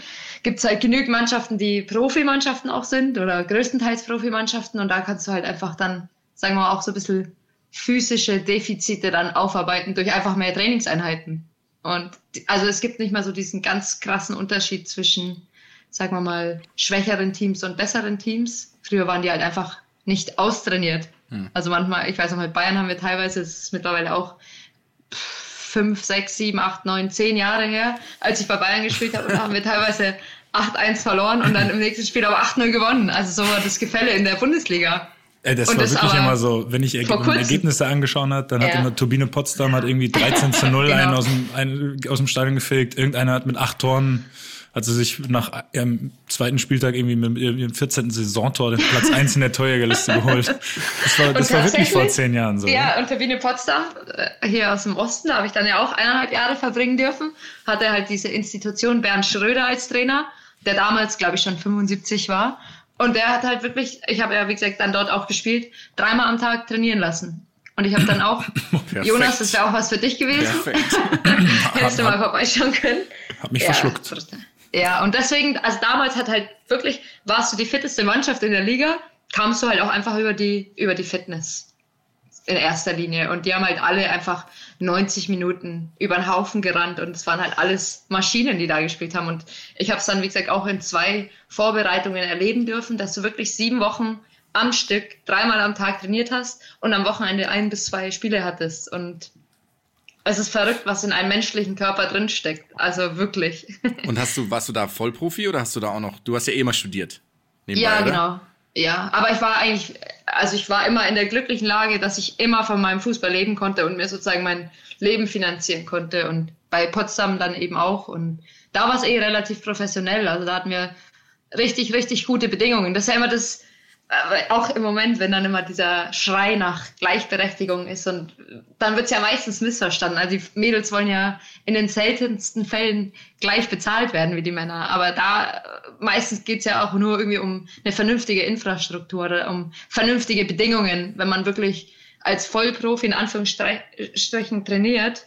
gibt es halt genügend Mannschaften, die Profimannschaften auch sind oder größtenteils Profimannschaften und da kannst du halt einfach dann, sagen wir mal, auch so ein bisschen physische Defizite dann aufarbeiten durch einfach mehr Trainingseinheiten. Und also es gibt nicht mal so diesen ganz krassen Unterschied zwischen, sagen wir mal, schwächeren Teams und besseren Teams. Früher waren die halt einfach nicht austrainiert. Also manchmal, ich weiß noch, mit Bayern haben wir teilweise, es ist mittlerweile auch fünf, sechs, sieben, acht, neun, zehn Jahre her, als ich bei Bayern gespielt habe, und da haben wir teilweise 8-1 verloren und dann im nächsten Spiel aber 8-0 gewonnen. Also so war das Gefälle in der Bundesliga. Ey, das Und war das wirklich immer so, wenn ich. Ergebnisse angeschaut hat, dann hat Ja. immer Turbine Potsdam hat irgendwie 13 zu 0 Genau. einen, aus dem, einen aus dem Stadion gefegt. Irgendeiner hat mit acht Toren, hat sie sich nach ihrem zweiten Spieltag irgendwie mit ihrem 14. Saisontor den Platz 1 in der Torjägerliste geholt. Das war, das war wirklich vor zehn Jahren so. Ja, und Turbine Potsdam, äh, hier aus dem Osten, da habe ich dann ja auch eineinhalb Jahre verbringen dürfen, hatte halt diese Institution Bernd Schröder als Trainer, der damals, glaube ich, schon 75 war. Und der hat halt wirklich, ich habe ja, wie gesagt, dann dort auch gespielt, dreimal am Tag trainieren lassen. Und ich habe dann auch, Perfekt. Jonas, das wäre auch was für dich gewesen. Perfekt. Hättest du mal vorbeischauen können. Hab mich ja, verschluckt. Ja, und deswegen, also damals hat halt wirklich, warst du die fitteste Mannschaft in der Liga, kamst du halt auch einfach über die, über die Fitness in erster Linie. Und die haben halt alle einfach 90 Minuten über den Haufen gerannt und es waren halt alles Maschinen, die da gespielt haben. Und ich habe es dann, wie gesagt, auch in zwei Vorbereitungen erleben dürfen, dass du wirklich sieben Wochen am Stück dreimal am Tag trainiert hast und am Wochenende ein bis zwei Spiele hattest. Und es ist verrückt, was in einem menschlichen Körper drinsteckt. Also wirklich. Und hast du, warst du da Vollprofi oder hast du da auch noch, du hast ja eh mal studiert. nebenbei, Ja, oder? genau. Ja, aber ich war eigentlich, also ich war immer in der glücklichen Lage, dass ich immer von meinem Fußball leben konnte und mir sozusagen mein Leben finanzieren konnte und bei Potsdam dann eben auch und da war es eh relativ professionell, also da hatten wir richtig, richtig gute Bedingungen. Das ist ja immer das, auch im Moment, wenn dann immer dieser Schrei nach Gleichberechtigung ist und dann wird es ja meistens missverstanden. Also die Mädels wollen ja in den seltensten Fällen gleich bezahlt werden wie die Männer. Aber da meistens geht es ja auch nur irgendwie um eine vernünftige Infrastruktur oder um vernünftige Bedingungen, wenn man wirklich als Vollprofi in Anführungsstrichen trainiert,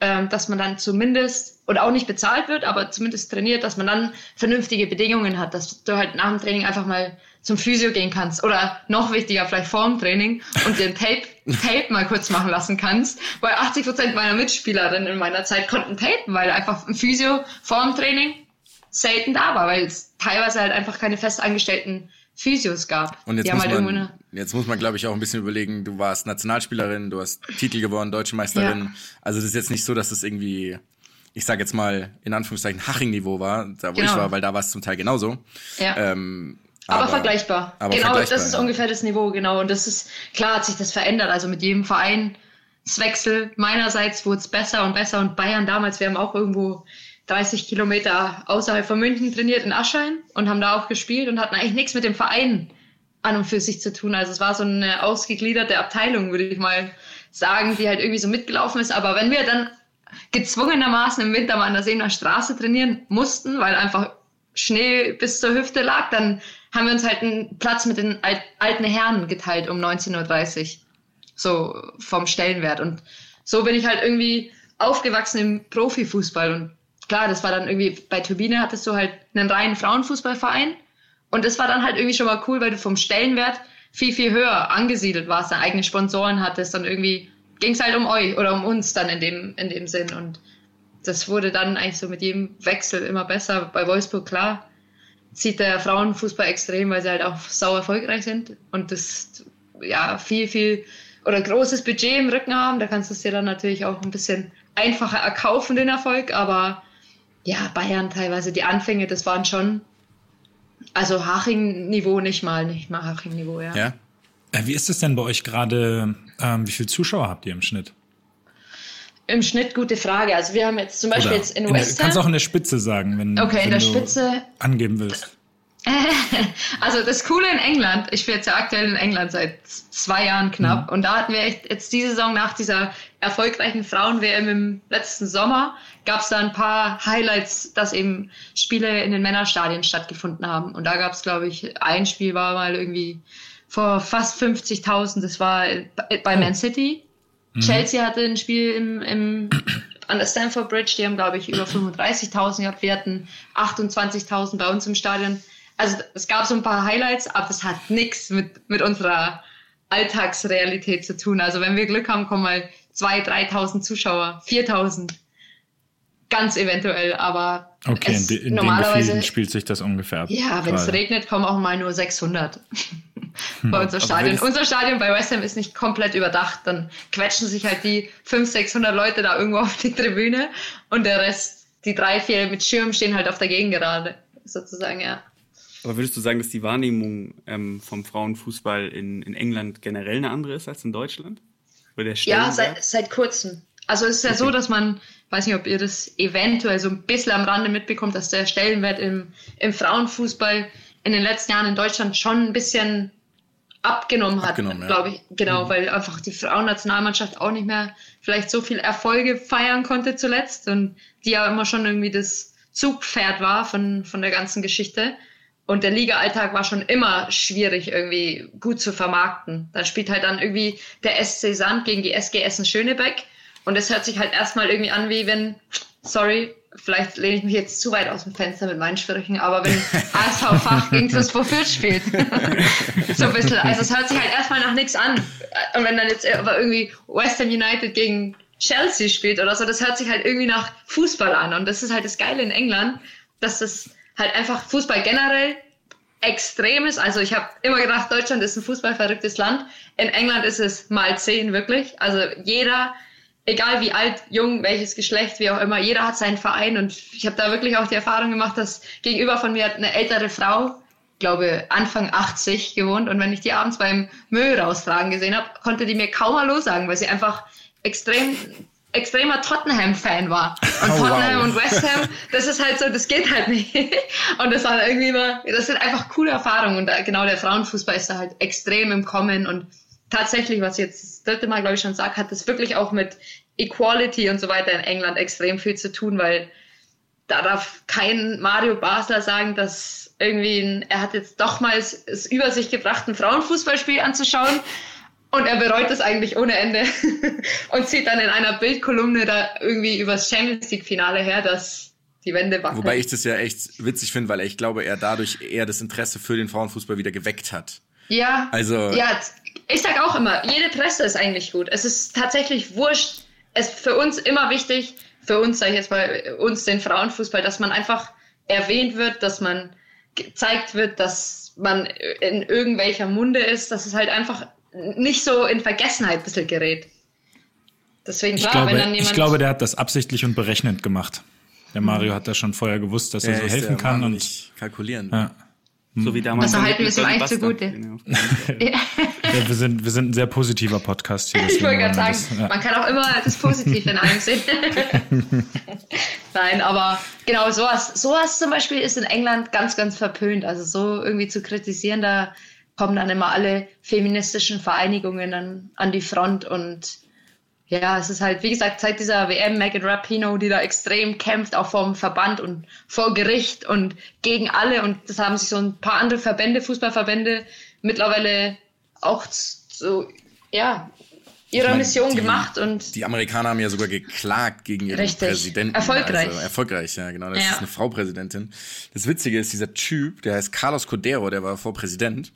ähm, dass man dann zumindest, oder auch nicht bezahlt wird, aber zumindest trainiert, dass man dann vernünftige Bedingungen hat, dass du halt nach dem Training einfach mal zum Physio gehen kannst oder noch wichtiger vielleicht vor dem Training und den Tape, Tape mal kurz machen lassen kannst, weil 80 Prozent meiner Mitspielerinnen in meiner Zeit konnten tapen, weil einfach ein Physio vor dem Training selten da war, weil es teilweise halt einfach keine festangestellten Physios gab. Und jetzt, muss, halt man, jetzt muss man, glaube ich, auch ein bisschen überlegen, du warst Nationalspielerin, du hast Titel gewonnen, Deutsche Meisterin. Ja. Also das ist jetzt nicht so, dass es das irgendwie, ich sage jetzt mal, in Anführungszeichen Haching-Niveau war, da wo genau. ich war, weil da war es zum Teil genauso. Ja. Ähm, aber, aber, vergleichbar. Aber genau, vergleichbar, das ist ja. ungefähr das Niveau, genau. Und das ist, klar hat sich das verändert. Also mit jedem Vereinswechsel meinerseits wurde es besser und besser. Und Bayern damals, wir haben auch irgendwo 30 Kilometer außerhalb von München trainiert in Aschheim und haben da auch gespielt und hatten eigentlich nichts mit dem Verein an und für sich zu tun. Also es war so eine ausgegliederte Abteilung, würde ich mal sagen, die halt irgendwie so mitgelaufen ist. Aber wenn wir dann gezwungenermaßen im Winter mal an der Seener Straße trainieren mussten, weil einfach Schnee bis zur Hüfte lag, dann haben wir uns halt einen Platz mit den alten Herren geteilt um 19.30 Uhr. So vom Stellenwert. Und so bin ich halt irgendwie aufgewachsen im Profifußball. Und klar, das war dann irgendwie, bei Turbine hattest du halt einen reinen Frauenfußballverein. Und das war dann halt irgendwie schon mal cool, weil du vom Stellenwert viel, viel höher angesiedelt warst, dann eigene Sponsoren hattest. Dann irgendwie ging es halt um euch oder um uns dann in dem, in dem Sinn. Und das wurde dann eigentlich so mit jedem Wechsel immer besser. Bei Wolfsburg, klar, zieht der Frauenfußball extrem, weil sie halt auch sau erfolgreich sind und das ja viel, viel oder großes Budget im Rücken haben. Da kannst du es dir dann natürlich auch ein bisschen einfacher erkaufen, den Erfolg. Aber ja, Bayern teilweise, die Anfänge, das waren schon, also Haching-Niveau nicht mal, nicht mal Haching-Niveau, ja. ja. Äh, wie ist es denn bei euch gerade, ähm, wie viele Zuschauer habt ihr im Schnitt? Im Schnitt gute Frage. Also wir haben jetzt zum Beispiel Oder jetzt in, in West Ham. Kannst auch in der Spitze sagen, wenn, okay, wenn in der du Spitze angeben willst. Also das Coole in England, ich bin jetzt ja aktuell in England seit zwei Jahren knapp mhm. und da hatten wir echt jetzt diese Saison nach dieser erfolgreichen Frauen-WM im letzten Sommer, gab es da ein paar Highlights, dass eben Spiele in den Männerstadien stattgefunden haben. Und da gab es, glaube ich, ein Spiel war mal irgendwie vor fast 50.000, das war bei Man City Mhm. Chelsea hatte ein Spiel im, im, an der Stamford Bridge, die haben, glaube ich, über 35.000 gehabt. Wir hatten 28.000 bei uns im Stadion. Also es gab so ein paar Highlights, aber das hat nichts mit, mit unserer Alltagsrealität zu tun. Also wenn wir Glück haben, kommen mal 2.000, 3.000 Zuschauer, 4.000. Ganz eventuell, aber okay, es, in, in normalerweise den spielt sich das ungefähr ab. Ja, wenn es regnet, kommen auch mal nur 600 bei unser Stadion. Unser Stadion bei West Ham ist nicht komplett überdacht. Dann quetschen sich halt die 500, 600 Leute da irgendwo auf die Tribüne und der Rest, die drei, vier mit Schirm stehen halt auf der Gegengerade, sozusagen, ja. Aber würdest du sagen, dass die Wahrnehmung ähm, vom Frauenfußball in, in England generell eine andere ist als in Deutschland? ja, seit, seit kurzem. Also es ist ja okay. so, dass man, weiß nicht, ob ihr das eventuell so ein bisschen am Rande mitbekommt, dass der Stellenwert im, im Frauenfußball in den letzten Jahren in Deutschland schon ein bisschen abgenommen hat, ja. glaube ich. Genau, mhm. weil einfach die Frauennationalmannschaft auch nicht mehr vielleicht so viel Erfolge feiern konnte zuletzt und die ja immer schon irgendwie das Zugpferd war von, von der ganzen Geschichte. Und der Liga-Alltag war schon immer schwierig, irgendwie gut zu vermarkten. Da spielt halt dann irgendwie der SC Sand gegen die SG Essen Schönebeck. Und es hört sich halt erstmal irgendwie an, wie wenn, sorry, vielleicht lehne ich mich jetzt zu weit aus dem Fenster mit meinen Sprüchen, aber wenn ASV Fach gegen TuS Fürth spielt, so ein bisschen, also es hört sich halt erstmal nach nichts an. Und wenn dann jetzt aber irgendwie Western United gegen Chelsea spielt oder so, das hört sich halt irgendwie nach Fußball an. Und das ist halt das Geile in England, dass das halt einfach Fußball generell extrem ist. Also ich habe immer gedacht, Deutschland ist ein fußballverrücktes Land. In England ist es mal zehn wirklich. Also jeder egal wie alt, jung, welches Geschlecht, wie auch immer, jeder hat seinen Verein und ich habe da wirklich auch die Erfahrung gemacht, dass gegenüber von mir hat eine ältere Frau, glaube Anfang 80 gewohnt und wenn ich die abends beim Müll raustragen gesehen habe, konnte die mir kaum Hallo sagen, weil sie einfach extrem extremer Tottenham-Fan war. Und Oh, Tottenham wow. und West Ham, das ist halt so, das geht halt nicht. Und das war irgendwie immer, das sind einfach coole Erfahrungen. Und genau der Frauenfußball ist da halt extrem im Kommen. Und tatsächlich, was ich jetzt das dritte Mal, glaube ich, schon sage, hat das wirklich auch mit Equality und so weiter in England extrem viel zu tun, weil da darf kein Mario Basler sagen, dass irgendwie ein, er hat jetzt doch mal es, es über sich gebracht, ein Frauenfußballspiel anzuschauen und er bereut es eigentlich ohne Ende und zieht dann in einer Bildkolumne da irgendwie übers Champions League Finale her, dass die Wände wackelt. Wobei ich das ja echt witzig finde, weil ich glaube, er dadurch eher das Interesse für den Frauenfußball wieder geweckt hat. ja, Also- ja, ich sag auch immer, jede Presse ist eigentlich gut. Es ist tatsächlich wurscht. Es ist für uns immer wichtig, für uns, sage ich jetzt mal, uns den Frauenfußball, dass man einfach erwähnt wird, dass man gezeigt wird, dass man in irgendwelcher Munde ist, dass es halt einfach nicht so in Vergessenheit ein bisschen gerät. Deswegen, Ich klar, glaube, wenn dann jemand. ich glaube, der hat das absichtlich und berechnend gemacht. Der Mario hat das schon vorher gewusst, dass er so ist helfen kann. Und wahnsinnig kalkulieren. ja. So wie damals. Also mit halten wir es ihm Bernie eigentlich Buster. zugute. Genau. Ja, wir, sind, wir sind ein sehr positiver Podcast hier. Ich wollte gerade sagen, das- man kann auch immer das Positive in allem sehen. Nein, aber genau sowas, sowas zum Beispiel ist in England ganz, ganz verpönt. Also so irgendwie zu kritisieren, da kommen dann immer alle feministischen Vereinigungen dann an die Front und ja, es ist halt, wie gesagt, seit dieser WM Megan Rapinoe, die da extrem kämpft, auch vom Verband und vor Gericht und gegen alle. Und das haben sich so ein paar andere Verbände, Fußballverbände, mittlerweile auch so, ja, ihrer meine, Mission die- gemacht. Und Die Amerikaner haben ja sogar geklagt gegen ihren Richtig. Präsidenten. Erfolgreich. Also, erfolgreich, ja, genau. Das Ja. ist eine Frau Präsidentin. Das Witzige ist, dieser Typ, der heißt Carlos Codero, der war Vorpräsident.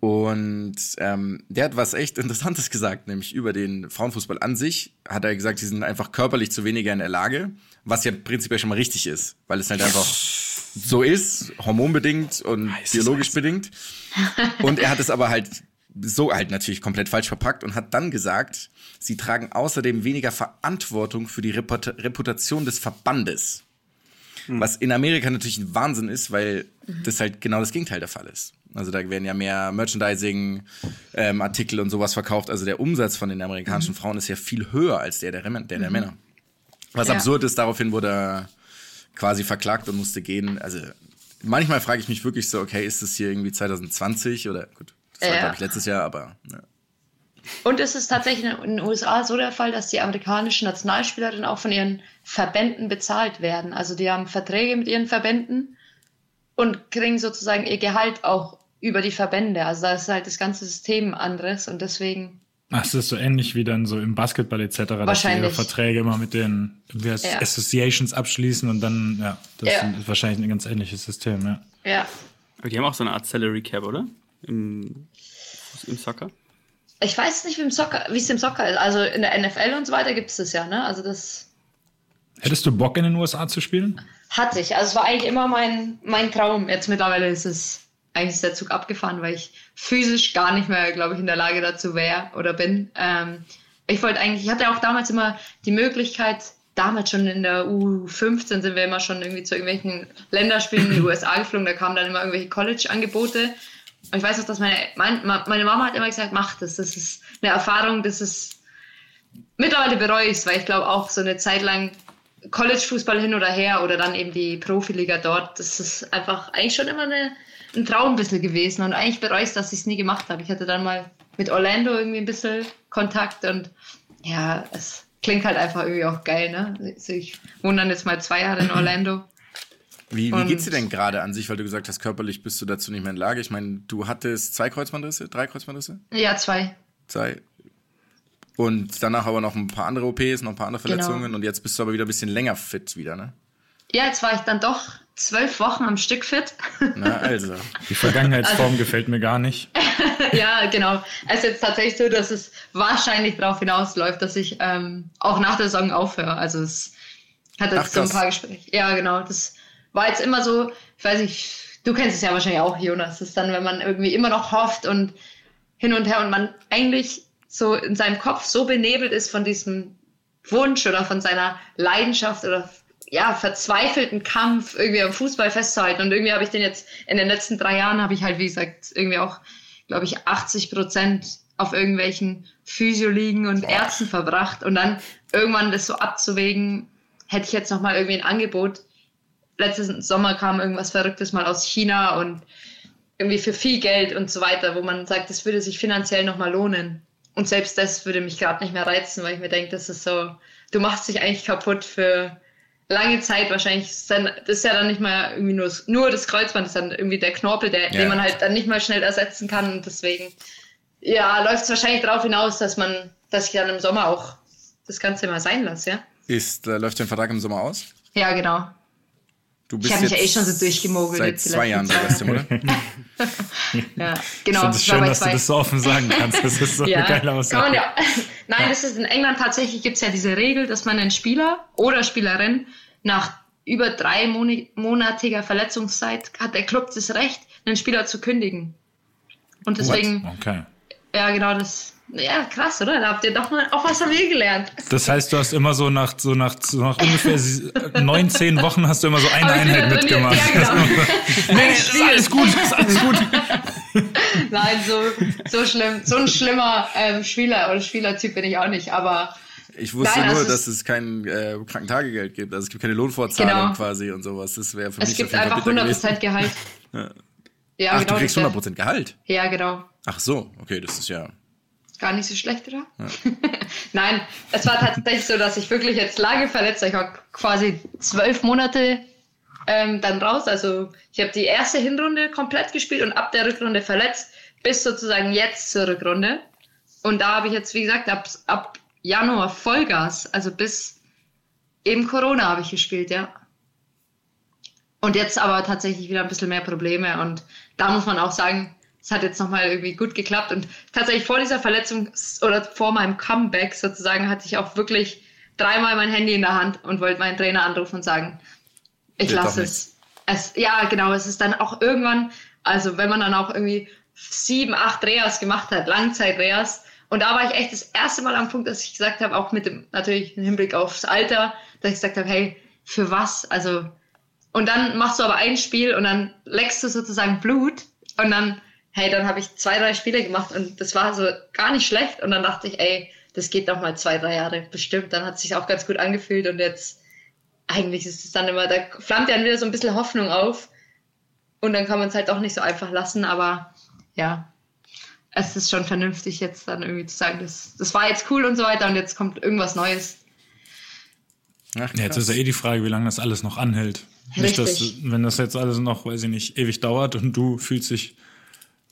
Und ähm, der hat was echt Interessantes gesagt, nämlich über den Frauenfußball an sich. Hat er gesagt, sie sind einfach körperlich zu weniger in der Lage, was ja prinzipiell schon mal richtig ist, weil es halt einfach so ist, hormonbedingt und Heißes biologisch bedingt. Und er hat es aber halt so halt natürlich komplett falsch verpackt und hat dann gesagt, sie tragen außerdem weniger Verantwortung für die Reput Reputation des Verbandes. Was in Amerika natürlich ein Wahnsinn ist, weil das halt genau das Gegenteil der Fall ist. Also da werden ja mehr Merchandising, ähm, Artikel und sowas verkauft. Also der Umsatz von den amerikanischen Frauen ist ja viel höher als der der, der, der Männer. Was Ja. absurd ist, daraufhin wurde er quasi verklagt und musste gehen. Also manchmal frage ich mich wirklich so, okay, ist das hier irgendwie 2020 oder gut, das war Ja. glaube ich letztes Jahr, aber ja. Und es ist tatsächlich in den USA so der Fall, dass die amerikanischen Nationalspielerinnen auch von ihren Verbänden bezahlt werden. Also die haben Verträge mit ihren Verbänden und kriegen sozusagen ihr Gehalt auch über die Verbände. Also da ist halt das ganze System anderes und deswegen, Ach, es ist so ähnlich wie dann so im Basketball etc., dass sie ihre Wahrscheinlich. Verträge immer mit den Ja. Associations abschließen und dann, ja, das Ja. ist wahrscheinlich ein ganz ähnliches System, ja. ja. Aber die haben auch so eine Art Salary Cap, oder? Im, im Soccer? Ich weiß nicht, wie es im Soccer ist. Also in der NFL und so weiter gibt es das ja, ne? Also das Hättest du Bock in den USA zu spielen? hatte ich. Also es war eigentlich immer mein, mein Traum. Jetzt mittlerweile ist es eigentlich ist der Zug abgefahren, weil ich physisch gar nicht mehr, glaube ich, in der Lage dazu wäre oder bin. Ähm, ich wollte eigentlich, ich hatte auch damals immer die Möglichkeit, damals schon in der U15 sind wir immer schon irgendwie zu irgendwelchen Länderspielen in die USA geflogen, da kamen dann immer irgendwelche College-Angebote. Ich weiß auch, dass meine, mein, meine Mama hat immer gesagt, mach das, das ist eine Erfahrung, das ist, mittlerweile bereue ich weil ich glaube auch so eine Zeit lang College-Fußball hin oder her oder dann eben die Profiliga dort, das ist einfach eigentlich schon immer eine, ein Traum ein bisschen gewesen und eigentlich bereue ich dass ich es nie gemacht habe. Ich hatte dann mal mit Orlando irgendwie ein bisschen Kontakt und ja, es klingt halt einfach irgendwie auch geil, ne? Also ich wohne dann jetzt mal zwei Jahre in Orlando. Wie, wie geht's dir denn gerade an sich, weil du gesagt hast, körperlich bist du dazu nicht mehr in Lage? Ich meine, du hattest zwei Kreuzbandrisse, drei Kreuzbandrisse? Ja, zwei. Zwei. Und danach aber noch ein paar andere OPs, noch ein paar andere Genau. Verletzungen und jetzt bist du aber wieder ein bisschen länger fit wieder, ne? Ja, jetzt war ich dann doch zwölf Wochen am Stück fit. Na, also. Die Vergangenheitsform Also- gefällt mir gar nicht. ja, genau. Es ist jetzt tatsächlich so, dass es wahrscheinlich darauf hinausläuft, dass ich ähm, auch nach der Saison aufhöre. Also es hat jetzt Ach, so ein paar Gespräche. Ja, genau. Das war jetzt immer so, ich weiß nicht, du kennst es ja wahrscheinlich auch, Jonas. Das ist dann, wenn man irgendwie immer noch hofft und hin und her und man eigentlich so in seinem Kopf so benebelt ist von diesem Wunsch oder von seiner Leidenschaft oder ja, verzweifelten Kampf irgendwie am Fußball festzuhalten. Und irgendwie habe ich den jetzt in den letzten drei Jahren habe ich halt, wie gesagt, irgendwie auch, glaube ich, 80 Prozent auf irgendwelchen Physioligen und Ärzten verbracht. Und dann irgendwann das so abzuwägen, hätte ich jetzt noch mal irgendwie ein Angebot. Letzten Sommer kam irgendwas Verrücktes mal aus China und irgendwie für viel Geld und so weiter, wo man sagt, das würde sich finanziell noch mal lohnen. Und selbst das würde mich gerade nicht mehr reizen, weil ich mir denke, das ist so, du machst dich eigentlich kaputt für lange Zeit wahrscheinlich. Ist dann, das ist ja dann nicht mal irgendwie nur, nur das Kreuzband, das ist dann irgendwie der Knorpel, der, Ja. den man halt dann nicht mal schnell ersetzen kann. Und deswegen, ja, läuft es wahrscheinlich darauf hinaus, dass man, dass ich dann im Sommer auch das Ganze mal sein lasse, ja? Ist, äh, läuft dein Vertrag im Sommer aus? Ja, genau. Du Ich hab mich ja eh schon so durchgemogelt Seit zwei Jahren bei West Ham, oder? Ja, Ich genau. finde es schön, dass du das so offen sagen kannst. Das ist so ja, eine geile Aussage. ja. Nein, das ist in England tatsächlich gibt es ja diese Regel, dass man einen Spieler oder Spielerin nach über drei monatiger Verletzungszeit hat der Club das Recht, einen Spieler zu kündigen. Und deswegen, Okay. ja genau das, ja krass, oder? Da habt ihr doch mal auch was von mir gelernt. Das heißt, du hast immer so nach, so nach, so nach ungefähr neun, zehn Wochen hast du immer so eine Einheit mitgemacht. Ja, genau. nee, ist alles gut, ist alles gut. Nein, so, so schlimm, so ein schlimmer ähm, Spieler oder Spielertyp bin ich auch nicht, aber Ich wusste Nein, nur, also dass es kein äh, Krankentagegeld gibt. Also es gibt keine Lohnfortzahlung Genau. quasi und sowas. Das wäre für es mich gibt auf jeden Fall einfach bitter gewesen. 100% Gehalt. Ja. Ja, Ach, genau, du kriegst das wär- 100% Gehalt? Ja, genau. Ach so, okay, das ist ja... Gar nicht so schlecht, oder? Nein, es war tatsächlich so, dass ich wirklich jetzt lange verletzt war. Ich war quasi zwölf Monate ähm, dann raus. Also ich habe die erste Hinrunde komplett gespielt und ab der Rückrunde verletzt, bis sozusagen jetzt zur Rückrunde. Und da habe ich jetzt, wie gesagt, ab, ab Januar Vollgas, also bis eben Corona habe ich gespielt, ja. Und jetzt aber tatsächlich wieder ein bisschen mehr Probleme. Und da muss man auch sagen, es hat jetzt nochmal irgendwie gut geklappt. Und tatsächlich vor dieser Verletzung oder vor meinem Comeback sozusagen hatte ich auch wirklich dreimal mein Handy in der Hand und wollte meinen Trainer anrufen und sagen, ich lasse es. es. Ja, genau, es ist dann auch irgendwann, also wenn man dann auch irgendwie sieben, acht Reas gemacht hat, Langzeit-Reas. Und da war ich echt das erste Mal am Punkt, dass ich gesagt habe, auch mit dem, natürlich im Hinblick aufs Alter, dass ich gesagt habe, hey, für was? Also, und dann machst du aber ein Spiel und dann leckst du sozusagen Blut und dann, hey, dann habe ich zwei, drei Spiele gemacht und das war so gar nicht schlecht und dann dachte ich, ey, das geht noch mal zwei, drei Jahre bestimmt. Dann hat es sich auch ganz gut angefühlt und jetzt, eigentlich ist es dann immer, da flammt ja dann wieder so ein bisschen Hoffnung auf und dann kann man es halt auch nicht so einfach lassen, aber ja, es ist schon vernünftig jetzt dann irgendwie zu sagen, das, das war jetzt cool und so weiter und jetzt kommt irgendwas Neues. Ach, Ja, jetzt ist ja eh die Frage, wie lange das alles noch anhält. Nicht, dass, Richtig. wenn das jetzt alles noch, weiß ich nicht, ewig dauert und du fühlst dich,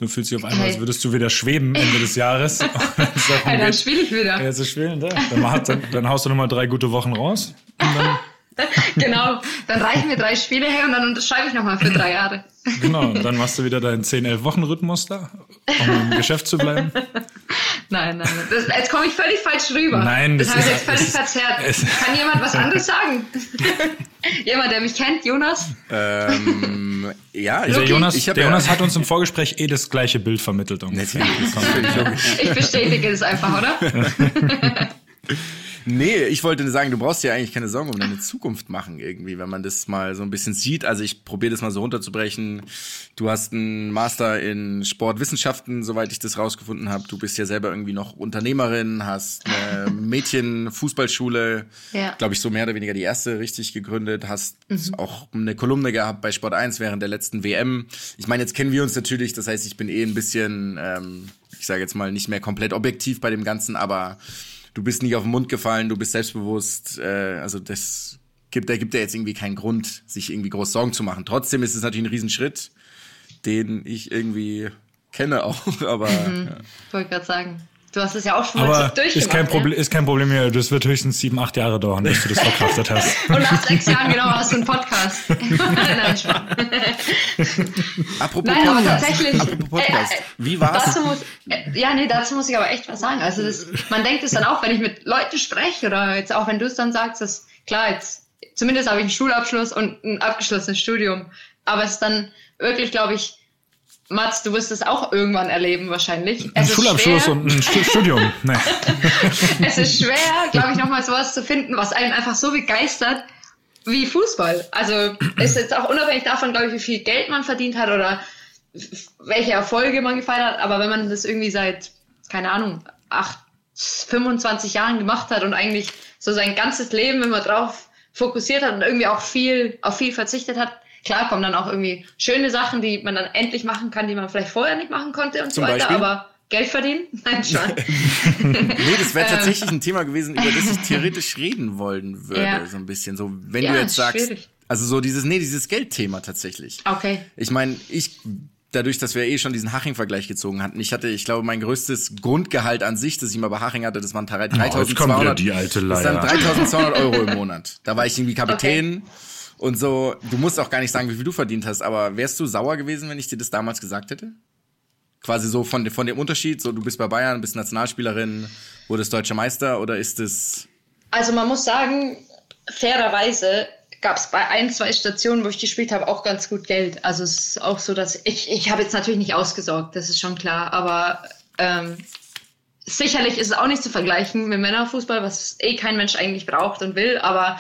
du fühlst dich auf einmal, als würdest du wieder schweben Ende des Jahres. Und Hey, dann spiele ich wieder. ja, zu spielen, da. Dann, dann, dann haust du nochmal drei gute Wochen raus. Und dann, genau, dann reichen mir drei Spiele her und dann unterschreibe ich nochmal für drei Jahre. genau, dann machst du wieder deinen 10-11-Wochen-Rhythmus da, um im Geschäft zu bleiben. Nein, nein, nein. Das, jetzt komme ich völlig falsch rüber. Nein, das, das habe ich ist- jetzt völlig ist- verzerrt. es- Kann jemand was anderes sagen? jemand, der mich kennt, Jonas? Ähm, ja, ich, Der Jonas, ich der ja, Jonas hat uns im Vorgespräch eh das gleiche Bild vermittelt. ungefähr. Ich bestätige es einfach, oder? Nee, ich wollte sagen, du brauchst dir eigentlich keine Sorgen um deine Zukunft machen irgendwie, wenn man das mal so ein bisschen sieht. Also ich probiere das mal so runterzubrechen. Du hast einen Master in Sportwissenschaften, soweit ich das rausgefunden habe. Du bist ja selber irgendwie noch Unternehmerin, hast eine Mädchen-Fußballschule, Ja. glaube ich, so mehr oder weniger die erste richtig gegründet, hast auch eine Kolumne gehabt bei Sport 1 während der letzten WM. Ich meine, jetzt kennen wir uns natürlich, das heißt, ich bin eh ein bisschen, ähm, ich sage jetzt mal, nicht mehr komplett objektiv bei dem Ganzen, aber du bist nicht auf den Mund gefallen, du bist selbstbewusst, äh, also das gibt, da gibt ja jetzt irgendwie keinen Grund, sich irgendwie groß Sorgen zu machen. Trotzdem ist es natürlich ein Riesenschritt, den ich irgendwie kenne auch, aber ja. Ich wollte gerade sagen. Du hast es ja auch schon mal Aber durchgemacht. ist kein, ja? Problem, ist kein Problem mehr. Das wird höchstens sieben, acht Jahre dauern, bis du das verkraftet hast. Und nach sechs Jahren genau hast du einen Podcast. Nein, Spaß. apropos Nein, aber Podcast, tatsächlich. apropos Podcast, äh, äh, wie war's? Dazu muss, äh, ja, nee, dazu muss ich aber echt was sagen. Also das, man denkt es dann auch, wenn ich mit Leuten spreche oder jetzt auch, wenn du es dann sagst, dass klar, jetzt zumindest habe ich einen Schulabschluss und ein abgeschlossenes Studium. Aber es ist dann wirklich, glaube ich, Mats, du wirst es auch irgendwann erleben wahrscheinlich. Ein Es ist Schulabschluss schwer, und ein Stu- Studium. Nee. es ist schwer, glaube ich, nochmal sowas zu finden, was einen einfach so begeistert wie Fußball. Also ist jetzt auch unabhängig davon, glaube ich, wie viel Geld man verdient hat oder welche Erfolge man gefeiert hat. Aber wenn man das irgendwie seit, keine Ahnung, acht, 25 Jahren gemacht hat und eigentlich so sein ganzes Leben immer drauf fokussiert hat und irgendwie auch viel auf viel verzichtet hat. Klar kommen dann auch irgendwie schöne Sachen, die man dann endlich machen kann, die man vielleicht vorher nicht machen konnte und Zum so weiter. Beispiel? Aber Geld verdienen? Nein, schon. Nee, das wäre tatsächlich ein Thema gewesen, über das ich theoretisch reden wollen würde, Ja. so ein bisschen. So, wenn Ja, du jetzt sagst, schwierig. also so dieses, nee, dieses Geldthema tatsächlich. Okay. Ich meine, ich, dadurch, dass wir eh schon diesen Haching-Vergleich gezogen hatten, ich hatte, ich glaube, mein größtes Grundgehalt an sich, das ich mal bei Haching hatte, das waren 3200 jetzt kommt wieder die alte das sind Leier. 3200 Euro im Monat. Da war ich irgendwie Kapitän. Und so, du musst auch gar nicht sagen, wie viel du verdient hast, aber wärst du sauer gewesen, wenn ich dir das damals gesagt hätte? Quasi so von, von dem Unterschied, so du bist bei Bayern, bist Nationalspielerin, wurdest deutscher Meister oder ist es Also man muss sagen, fairerweise gab es bei ein, zwei Stationen, wo ich gespielt habe, auch ganz gut Geld. Also es ist auch so, dass ich, ich habe jetzt natürlich nicht ausgesorgt, das ist schon klar, aber ähm, sicherlich ist es auch nicht zu vergleichen mit Männerfußball, was eh kein Mensch eigentlich braucht und will, aber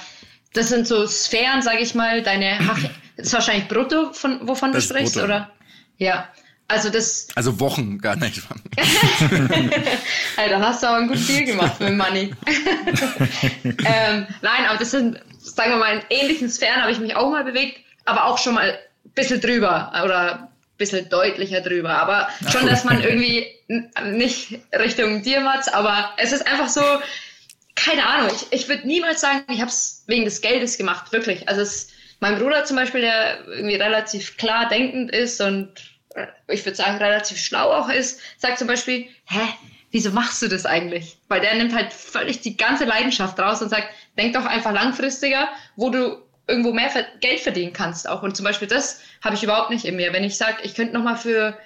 das sind so Sphären, sage ich mal, deine Hach das ist wahrscheinlich brutto, von, wovon Das du sprichst, brutto. oder? Ja. Also das, also Wochen gar nicht? Dann hast du aber einen guten Deal gemacht mit Money. ähm, nein, aber das sind, sagen wir mal, in ähnlichen Sphären habe ich mich auch mal bewegt, aber auch schon mal ein bisschen drüber oder ein bisschen deutlicher drüber. Aber schon, dass man irgendwie nicht Richtung dir, Mats, aber es ist einfach so, keine Ahnung, ich, ich würde niemals sagen, ich habe es wegen des Geldes gemacht, wirklich. Also es, mein Bruder zum Beispiel, der irgendwie relativ klar denkend ist und äh, ich würde sagen relativ schlau auch ist, sagt zum Beispiel, hä, wieso machst du das eigentlich? Weil der nimmt halt völlig die ganze Leidenschaft raus und sagt, denk doch einfach langfristiger, wo du irgendwo mehr Geld verdienen kannst auch. Und zum Beispiel das habe ich überhaupt nicht in mir. Wenn ich sage, ich könnte noch mal für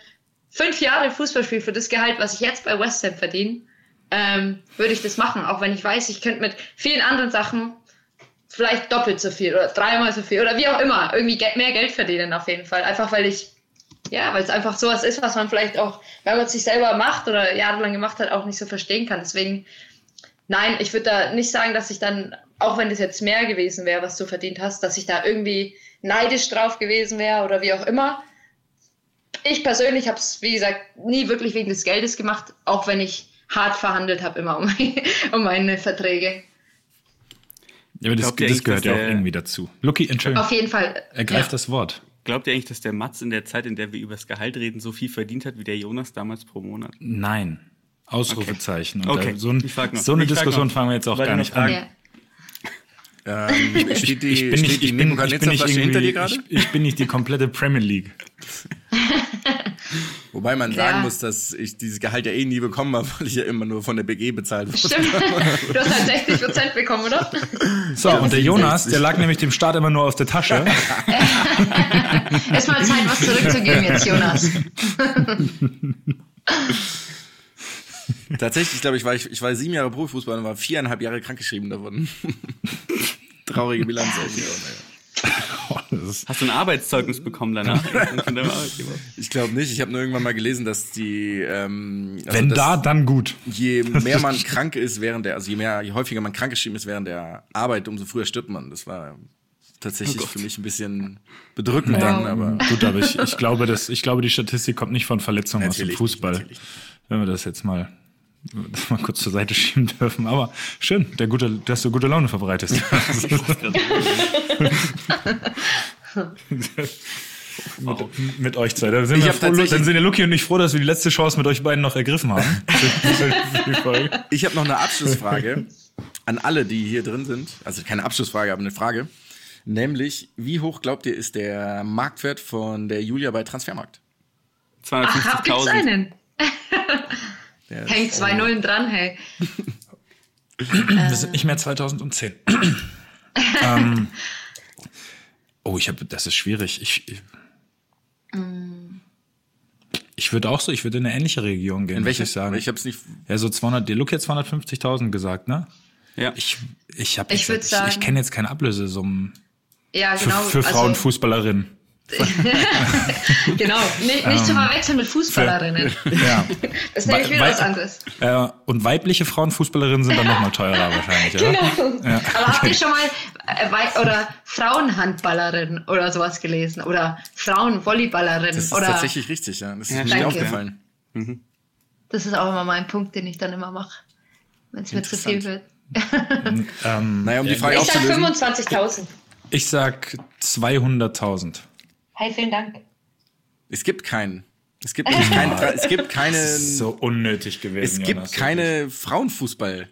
fünf Jahre Fußball spielen für das Gehalt, was ich jetzt bei West Ham verdiene, ähm, würde ich das machen, auch wenn ich weiß, ich könnte mit vielen anderen Sachen vielleicht doppelt so viel oder dreimal so viel oder wie auch immer irgendwie ge mehr Geld verdienen auf jeden Fall. Einfach weil ich, ja, weil es einfach sowas ist, was man vielleicht auch, wenn man es sich selber macht oder jahrelang gemacht hat, auch nicht so verstehen kann. Deswegen, nein, ich würde da nicht sagen, dass ich dann, auch wenn das jetzt mehr gewesen wäre, was du verdient hast, dass ich da irgendwie neidisch drauf gewesen wäre oder wie auch immer. Ich persönlich habe es, wie gesagt, nie wirklich wegen des Geldes gemacht, auch wenn ich hart verhandelt habe immer um, um meine Verträge. Ja, aber das, Glaubt das gehört ja auch der- irgendwie dazu. Lucky, Entschuldigung, Auf jeden Fall. ergreift ja. das Wort. Glaubt ihr eigentlich, dass der Mats in der Zeit, in der wir über das Gehalt reden, so viel verdient hat wie der Jonas damals pro Monat? Nein. Ausrufezeichen. Und Okay, da, so, ein, ich frag noch. so eine Ich frag Diskussion noch. fangen wir jetzt auch Weil gar nicht an. Ja. Ähm, bin nicht, bin, bin nicht ich bin nicht die komplette Premier League. Wobei man Ja. sagen muss, dass ich dieses Gehalt ja eh nie bekommen habe, weil ich ja immer nur von der BG bezahlt wurde. Stimmt. Du hast halt 60 Prozent bekommen, oder? So, und der Jonas, der lag nämlich dem Staat immer nur aus der Tasche. Ist mal Zeit, was zurückzugeben jetzt, Jonas. Tatsächlich, glaube ich, war ich, ich war sieben Jahre Profifußballer und war viereinhalb Jahre krankgeschrieben davon. Traurige Bilanz. Das ist- Hast du ein Arbeitszeugnis bekommen danach? Von deinem Arbeitgeber? Ich glaube nicht. Ich habe nur irgendwann mal gelesen, dass die, ähm, also Wenn dass da, dann gut. je mehr man krank ist während der, also je mehr, je häufiger man krankgeschrieben ist während der Arbeit, umso früher stirbt man. Das war tatsächlich für mich ein bisschen bedrückend dann, aber Gut, aber ich, ich glaube, dass, ich glaube, die Statistik kommt nicht von Verletzungen aus dem Natürlich Fußball. natürlich Wenn wir das jetzt mal, das mal kurz zur Seite schieben dürfen. Aber schön, der gute, dass du gute Laune verbreitest. mit, mit euch zwei. Da sind, Ich wir froh, dann sind der Lucky und ich froh, dass wir die letzte Chance mit euch beiden noch ergriffen haben. Ich habe noch eine Abschlussfrage an alle, die hier drin sind. Also keine Abschlussfrage, aber eine Frage. Nämlich, wie hoch glaubt ihr, ist der Marktwert von der Julia bei Transfermarkt? Ach, gibt's 250.000. einen? Der ist, Hängt zwei Nullen dran, hey. Wir sind nicht mehr 2010. ähm, oh, ich habe, das ist schwierig. Ich, ich, ich würde auch so, ich würde in eine ähnliche Region gehen, In welche? ich sagen. Ich habe es nicht. ja, so 200, der Look hat 250.000 gesagt, ne? Ja. Ich, ich habe Ich jetzt, ich, ich kenne jetzt keine Ablösesummen Ja, für, genau. für also, Frauenfußballerinnen. Genau. Nicht, nicht zu verwechseln mit Fußballerinnen. Ja. Das ist nämlich wieder was anderes. äh, und weibliche Frauenfußballerinnen sind dann nochmal teurer wahrscheinlich, oder? Genau. Aber habt ihr schon mal äh, oder Frauenhandballerin oder sowas gelesen? Oder Frauenvolleyballerin? Das ist oder tatsächlich richtig, ja. Das ist mir danke. aufgefallen. Das ist auch immer mein Punkt, den ich dann immer mache. wenn es mir zu viel wird. Ähm, Naja, um die ja, Frage Ich sag aufzulösen. 25.000. Ich sag 200.000. Hey, vielen Dank. Es gibt keinen. Es gibt keinen, es gibt keine, Das ist so unnötig gewesen. es gibt Jonas, keine Frauenfußball,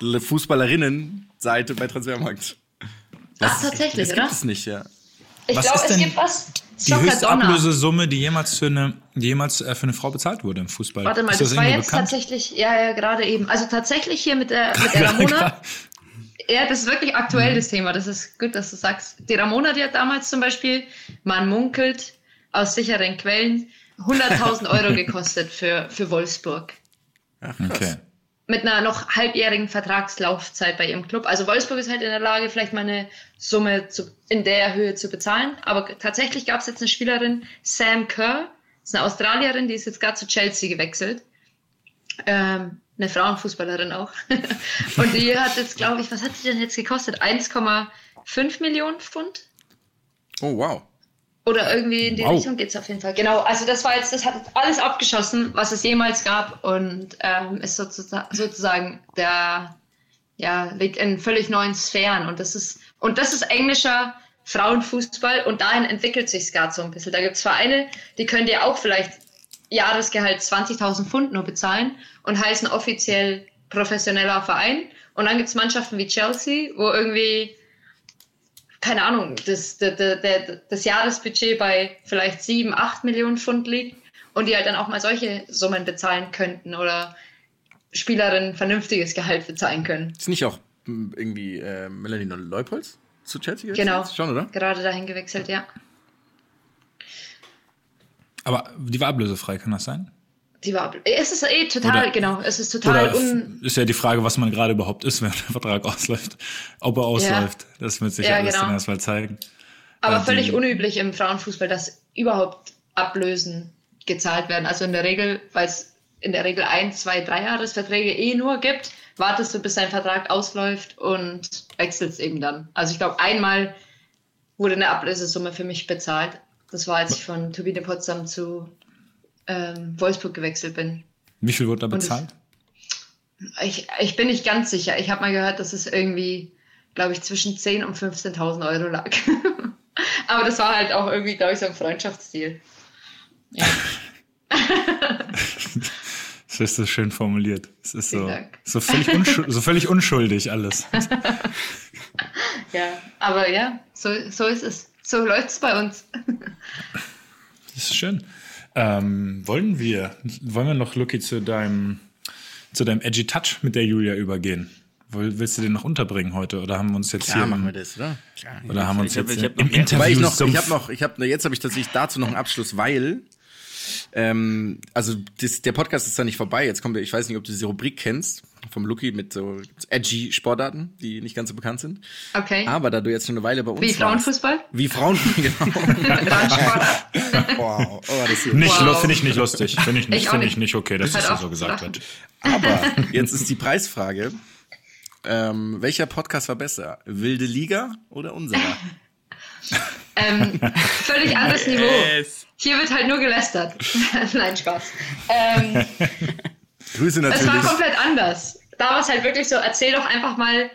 Fußballerinnen-Seite bei Transfermarkt. Ach, tatsächlich, Das oder? gibt es nicht, ja. Ich Was glaube, ist es denn gibt was. Die höchste. Ablösesumme, die jemals für eine, die jemals äh, für eine Frau bezahlt wurde im Fußball. Warte mal, ist das, das, war jetzt bekannt? tatsächlich, ja, ja, gerade eben. Also tatsächlich hier mit der, mit der Ramona. Ja, das ist wirklich aktuell, das Thema. Das ist gut, dass du sagst. Die Ramona, die hat damals zum Beispiel, man munkelt aus sicheren Quellen, 100.000 Euro gekostet für, für Wolfsburg. Ach, krass. Okay. Mit einer noch halbjährigen Vertragslaufzeit bei ihrem Club. Also Wolfsburg ist halt in der Lage, vielleicht mal eine Summe zu, in der Höhe zu bezahlen. Aber tatsächlich gab es jetzt eine Spielerin, Sam Kerr, ist eine Australierin, die ist jetzt gerade zu Chelsea gewechselt. Ähm, eine Frauenfußballerin auch. Und die hat jetzt, glaube ich, was hat sie denn jetzt gekostet? 1,5 Millionen Pfund? Oh, wow. Oder irgendwie in die Wow. Richtung geht's auf jeden Fall. Genau, also das war jetzt, das hat jetzt alles abgeschossen, was es jemals gab und ähm, ist sozusagen, sozusagen der, ja, liegt in völlig neuen Sphären und das ist, und das ist englischer Frauenfußball und dahin entwickelt sich gerade so ein bisschen. Da gibt's Vereine, die können dir auch vielleicht Jahresgehalt 20.000 Pfund nur bezahlen und heißen offiziell professioneller Verein. Und dann gibt's Mannschaften wie Chelsea, wo irgendwie keine Ahnung, das, das, das, das Jahresbudget bei vielleicht sieben, acht Millionen Pfund liegt und die halt dann auch mal solche Summen bezahlen könnten oder Spielerinnen vernünftiges Gehalt bezahlen können. Ist nicht auch m, irgendwie äh, Melanie Leupolz zu Chelsea gewechselt? Genau. Schon, oder? Gerade dahin gewechselt, ja. Aber die war ablösefrei, kann das sein? Die war, es ist eh total, Oder- genau, es ist total un, ist ja die Frage, was man gerade überhaupt ist, wenn der Vertrag ausläuft. Ob er ausläuft. Das wird sich Ja, alles genau. dann erstmal zeigen. aber äh, die- völlig unüblich im Frauenfußball, dass überhaupt Ablösen gezahlt werden. Also in der Regel, weil es in der Regel ein, zwei, drei Jahresverträge eh nur gibt, wartest du, bis dein Vertrag ausläuft und wechselst eben dann. Also ich glaube, einmal wurde eine Ablösesumme für mich bezahlt. Das war, als ich von Turbine Potsdam zu ähm, Wolfsburg gewechselt bin. Wie viel wurde da bezahlt? Ich, ich bin nicht ganz sicher. Ich habe mal gehört, dass es irgendwie, glaube ich, zwischen 10.000 und 15.000 Euro lag. Aber das war halt auch irgendwie, glaube ich, so ein Freundschaftsdeal. Ja. Das ist so schön formuliert. Es ist so, so, völlig unschuldig, so völlig unschuldig alles. ja, aber ja, so, so ist es. So läuft es bei uns. Das ist schön. Ähm, wollen wir, wollen wir noch, Lucky, zu deinem, zu deinem Edgy Touch mit der Julia übergehen? Willst du den noch unterbringen heute? Oder haben wir uns jetzt Klar, hier machen wir das, oder? Klar. oder haben wir uns Ich hab- jetzt hab im. Interview ich noch, ich habe noch, ich habe, jetzt habe ich tatsächlich dazu noch einen Abschluss, weil, ähm, also das, der Podcast ist da nicht vorbei. Jetzt kommen wir, ich weiß nicht, ob du diese Rubrik kennst vom Lucky mit so edgy Sportarten, die nicht ganz so bekannt sind. Okay. Aber da du jetzt schon eine Weile bei uns Wie warst, Frauenfußball? wie Frauen, genau. Wow, oh, das. Nicht, Wow. finde ich nicht lustig. Finde ich nicht, finde ich nicht. nicht okay, dass das auf so gesagt wird. Aber jetzt ist die Preisfrage. Ähm, welcher Podcast war besser? Wilde Liga oder unserer? Ähm, völlig anderes Niveau. Yes. Hier wird halt nur gelästert. Nein, Spaß. Ähm, Grüße Es war natürlich. komplett anders. Da war es halt wirklich so, erzähl doch einfach mal,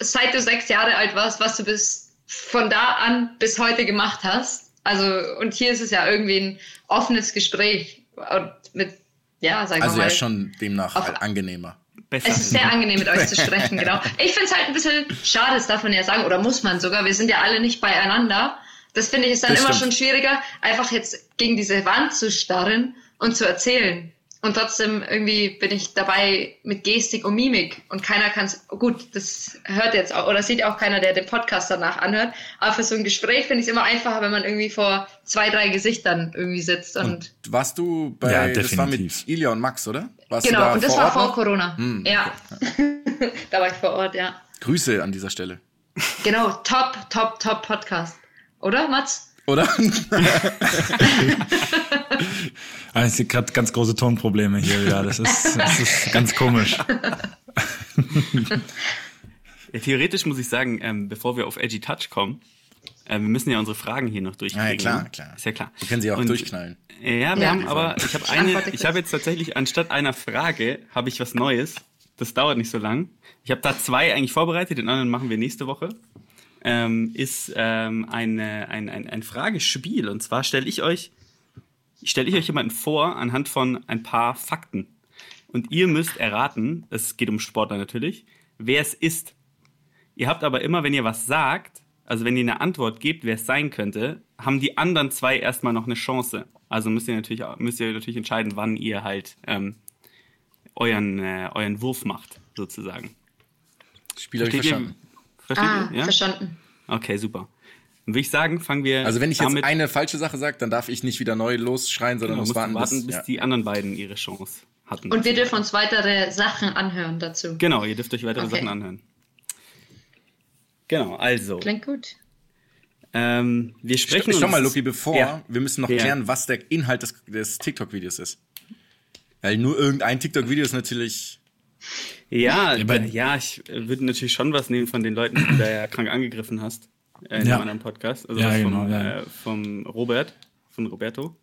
seit du sechs Jahre alt warst, was du bis von da an bis heute gemacht hast. Also, und hier ist es ja irgendwie ein offenes Gespräch. Und mit, ja, sag Also mal. ja schon demnach Auf- halt angenehmer. Besser. Es ist sehr angenehm, mit euch zu sprechen, genau. Ich finde es halt ein bisschen schade, das darf man ja sagen, oder muss man sogar. Wir sind ja alle nicht beieinander. Das finde ich ist dann Das immer stimmt. schon schwieriger, einfach jetzt gegen diese Wand zu starren und zu erzählen. Und trotzdem irgendwie bin ich dabei mit Gestik und Mimik und keiner kann es. Gut, das hört jetzt auch oder sieht auch keiner, der den Podcast danach anhört. Aber für so ein Gespräch finde ich es immer einfacher, wenn man irgendwie vor zwei, drei Gesichtern irgendwie sitzt und, Und warst du bei, Ja, das war mit. Ilja und Max, oder? Warst du genau. da Und das vor war Ort vor noch? Corona. Hm, ja, da war ich vor Ort, ja. Grüße an dieser Stelle. Genau, top, top, top Podcast. Oder, Mats? Oder? Ah, Ich sehe gerade ganz große Tonprobleme hier wieder. Das ist, das ist ganz komisch. Ja, theoretisch muss ich sagen, ähm, bevor wir auf Edgy Touch kommen, äh, wir müssen ja unsere Fragen hier noch durchkriegen. Ja, ja, klar, ne? klar. Ist ja klar. Wir können sie auch Und- durchknallen. Ja, wir Ja. haben aber, ich habe eine, ich habe jetzt tatsächlich anstatt einer Frage, habe ich was Neues. das dauert nicht so lang. Ich habe da zwei eigentlich vorbereitet, den anderen machen wir nächste Woche. Ähm, ist ähm, eine, ein, ein, ein Fragespiel. Und zwar stelle ich euch, stelle ich euch jemanden vor anhand von ein paar Fakten. Und ihr müsst erraten, es geht um Sportler natürlich, wer es ist. Ihr habt aber immer, wenn ihr was sagt, also wenn ihr eine Antwort gebt, wer es sein könnte, haben die anderen zwei erstmal noch eine Chance. Also müsst ihr natürlich, müsst ihr natürlich entscheiden, wann ihr halt ähm, euren, äh, euren Wurf macht, sozusagen. Spiel ihr? verstanden. Versteht Ah, ihr? Ja? verstanden. Okay, super. Dann würde ich sagen, fangen wir Also wenn ich jetzt eine falsche Sache sage, dann darf ich nicht wieder neu losschreien, sondern genau, muss warten, warten, bis, bis ja. die anderen beiden ihre Chance hatten. Und wir dürfen uns weitere Sachen anhören dazu. genau, ihr dürft euch weitere Okay. Sachen anhören. Genau, also. Klingt gut. Ähm, wir sprechen Schau uns- mal, Luki, bevor, Ja. wir müssen noch Ja. klären, was der Inhalt des, des TikTok-Videos ist. Weil nur irgendein TikTok-Video ist natürlich. Ja, d- ja, ich äh, würde natürlich schon was nehmen von den Leuten, die du da ja krank angegriffen hast äh, in Ja. einem anderen Podcast. Also Ja, was vom, genau, ja. äh, vom Robert, von Roberto.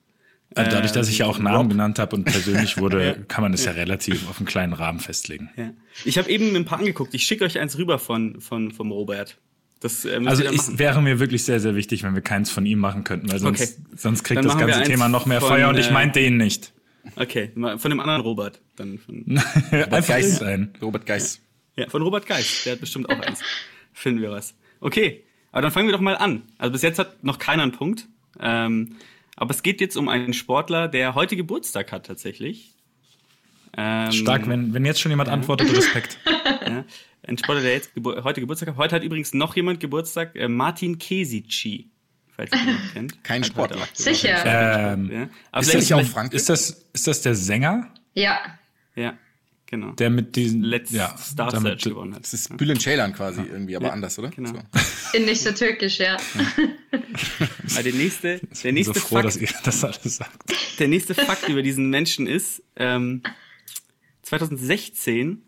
Also dadurch, dass ich ja auch Namen Rob. genannt habe und persönlich wurde, kann man das ja relativ auf einen kleinen Rahmen festlegen. Ja. Ich habe eben ein paar angeguckt. Ich schicke euch eins rüber von, von vom Robert. Das äh, Also es wäre mir wirklich sehr, sehr wichtig, wenn wir keins von ihm machen könnten, weil sonst, Okay. sonst kriegt Dann das ganze Thema noch mehr von, Feuer und ich äh, meinte ihn nicht. Okay, mal von dem anderen Robert. Dann von, Einfach Geist. sein. Robert Geist. ja, von Robert Geist. Der hat bestimmt auch eins. Finden wir was. Okay, aber dann fangen wir doch mal an. Also bis jetzt hat noch keiner einen Punkt. Ähm, aber es geht jetzt um einen Sportler, der heute Geburtstag hat tatsächlich. Ähm, Stark, wenn, wenn jetzt schon jemand antwortet, Respekt. Ja, ein Sportler, der jetzt Gebur heute Geburtstag hat. Heute hat übrigens noch jemand Geburtstag, äh, Martin Kesici, falls ihr ihn kennt. Kein auch Sicher. Ähm, Ja. Aber Ist nicht auch Frank? ist, das, ist das der Sänger, Ja. Ja, genau. der mit diesen Let's ja, Star Search gewonnen hat. Das ist Bülent Ceylan quasi irgendwie, aber anders, oder? genau. So. In nicht so türkisch, ja. Aber der nächste, der Ich bin nächste so froh, dass Fakt, ihr das alles sagt. der nächste Fakt über diesen Menschen ist, ähm, 2016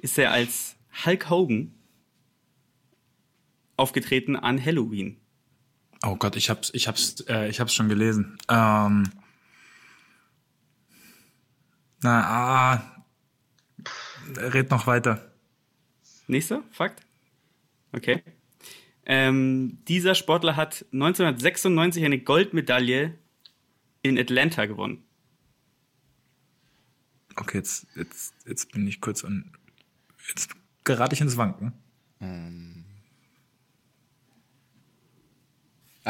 ist er als Hulk Hogan aufgetreten an Halloween. Oh Gott, ich hab's, ich hab's, äh, ich hab's schon gelesen. Ähm, na, ah, red noch weiter. Nächster Fakt. Okay. Ähm, dieser Sportler hat 1996 eine Goldmedaille in Atlanta gewonnen. Okay, jetzt, jetzt, jetzt bin ich kurz an, jetzt gerate ich ins Wanken.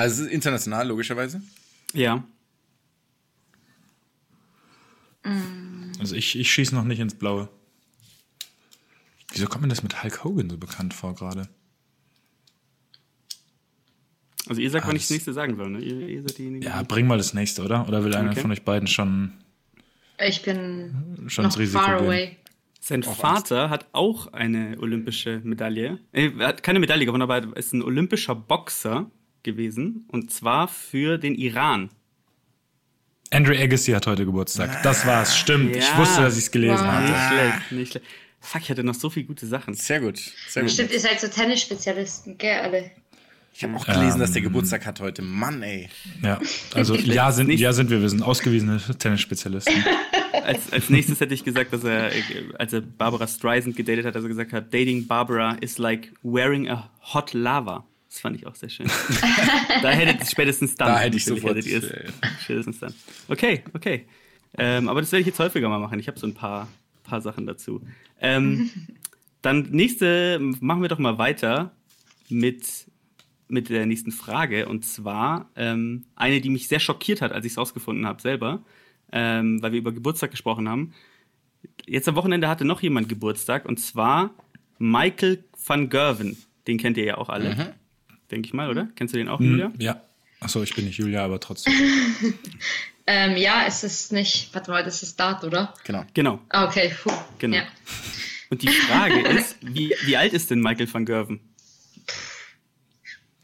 Also es ist international, logischerweise. Ja. Also ich, ich schieße noch nicht ins Blaue. Wieso kommt mir das mit Hulk Hogan so bekannt vor gerade? Also ihr sagt, wann ich das nächste sagen soll, ne? Ihr, ihr seid diejenigen. Ja, bring mal das nächste, oder? Oder will einer Okay. von euch beiden schon, Ich bin schon noch far gehen? away. Sein Vater hat auch eine olympische Medaille. Äh, Er hat keine Medaille gewonnen, aber er ist ein olympischer Boxer gewesen. Und zwar für den Iran. Andrew Agassi hat heute Geburtstag. Das war's, stimmt. Ich Ja. wusste, dass ich es gelesen Wow. hatte. Nicht schlecht, nicht schlecht. Fuck, ich hatte noch so viele gute Sachen. Sehr gut. Sehr gut. Stimmt, ihr seid so Tennisspezialisten, gell, alle? Ich habe auch gelesen, dass Ähm. der Geburtstag hat heute. Mann, ey. Ja, also ja sind, ja sind wir, wir sind ausgewiesene Tennisspezialisten. Als, als nächstes hätte ich gesagt, dass er, als er Barbara Streisand gedatet hat, dass er gesagt hat, dating Barbara is like wearing a hot lava. Das fand ich auch sehr schön. da hättet ihr spätestens dann. Da hätte ich sofort, hättet ihr es. äh, Spätestens dann. Okay, okay. Ähm, aber das werde ich jetzt häufiger mal machen. Ich habe so ein paar, paar Sachen dazu. Ähm, dann nächste, machen wir doch mal weiter mit, mit der nächsten Frage. Und zwar ähm, eine, die mich sehr schockiert hat, als ich es rausgefunden habe selber, ähm, weil wir über Geburtstag gesprochen haben. Jetzt am Wochenende hatte noch jemand Geburtstag und zwar Michael van Gerven. Den kennt ihr ja auch alle, denke ich mal, oder? Kennst du den auch, Julia? ja. Achso, ich bin nicht Julia, aber trotzdem. Ähm, ja, es ist nicht. Warte mal, das ist Dart, oder? Genau. Genau. Ah, okay, puh. Genau. Ja. Und die Frage ist, wie, wie alt ist denn Michael van Gerven?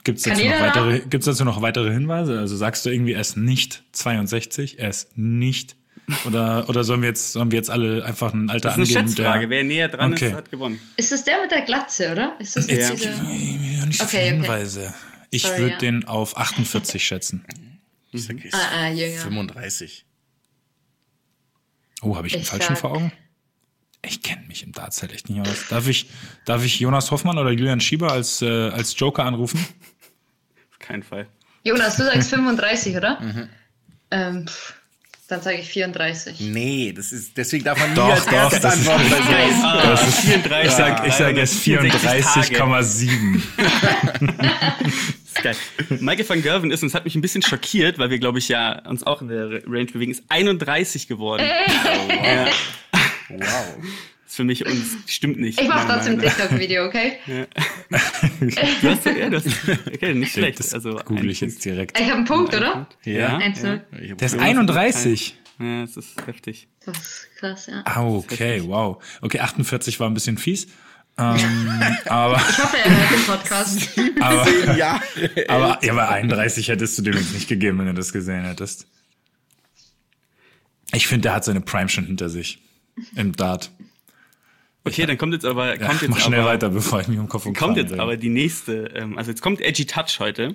Gibt es dazu, noch weitere, gibt's dazu noch weitere Hinweise? Also sagst du irgendwie, er ist nicht 62, er ist nicht. Oder, oder sollen wir jetzt, sollen wir jetzt alle einfach ein Alter Das ist eine angeben? Schätzfrage. Wer näher dran Okay. ist, hat gewonnen. Ist das der mit der Glatze, oder? Ist das Ja. jetzt. Ja, nicht so Okay, viele okay. Hinweise. Ich würde ja. den auf 48 schätzen. Ich sag, ich Ah, ah, jünger. 35. Oh, habe ich einen Ich falschen sag- vor Augen? Ich kenne mich im Darts halt echt nicht aus. Darf ich, darf ich Jonas Hoffmann oder Julian Schieber als, äh, als Joker anrufen? Auf keinen Fall. Jonas, du sagst 35, oder? Mhm. Ähm, pff, dann sage ich 34. Nee, das ist, deswegen darf man nie Doch, als doch, erstes das ist- antworten. sowas. Ah, Das ist- 34. Ich sag, ich sag jetzt 34,7. ist geil. Michael van Gerven ist, und es hat mich ein bisschen schockiert, weil wir, glaube ich, ja uns auch in der Range bewegen, ist 31 geworden. Ja, Wow. Ist für mich und es stimmt nicht. Ich mache trotzdem ein. TikTok-Video, okay? Du hast, ja, du hast, okay, nicht schlecht. Das Also google ein ich jetzt direkt. Ich habe einen Punkt, oder? Ja. 1-0. Ich hab Der ist Ja. 31. Ja, es ist heftig. Das ist krass, ja. Ah, okay, wow. Okay, 48 war ein bisschen fies. Ähm, aber, Ich hoffe, er hört den Podcast. aber, Jahre. aber, ja, aber 31 hättest du dem jetzt nicht gegeben, wenn du das gesehen hättest. Ich finde, der hat seine Prime schon hinter sich. Im Dart. Okay, dann kommt jetzt aber, Ja, kommt jetzt mach schnell aber, weiter, bevor ich mich um Kopf kommt jetzt bringe. aber die nächste, ähm, also jetzt kommt Edgy Touch heute.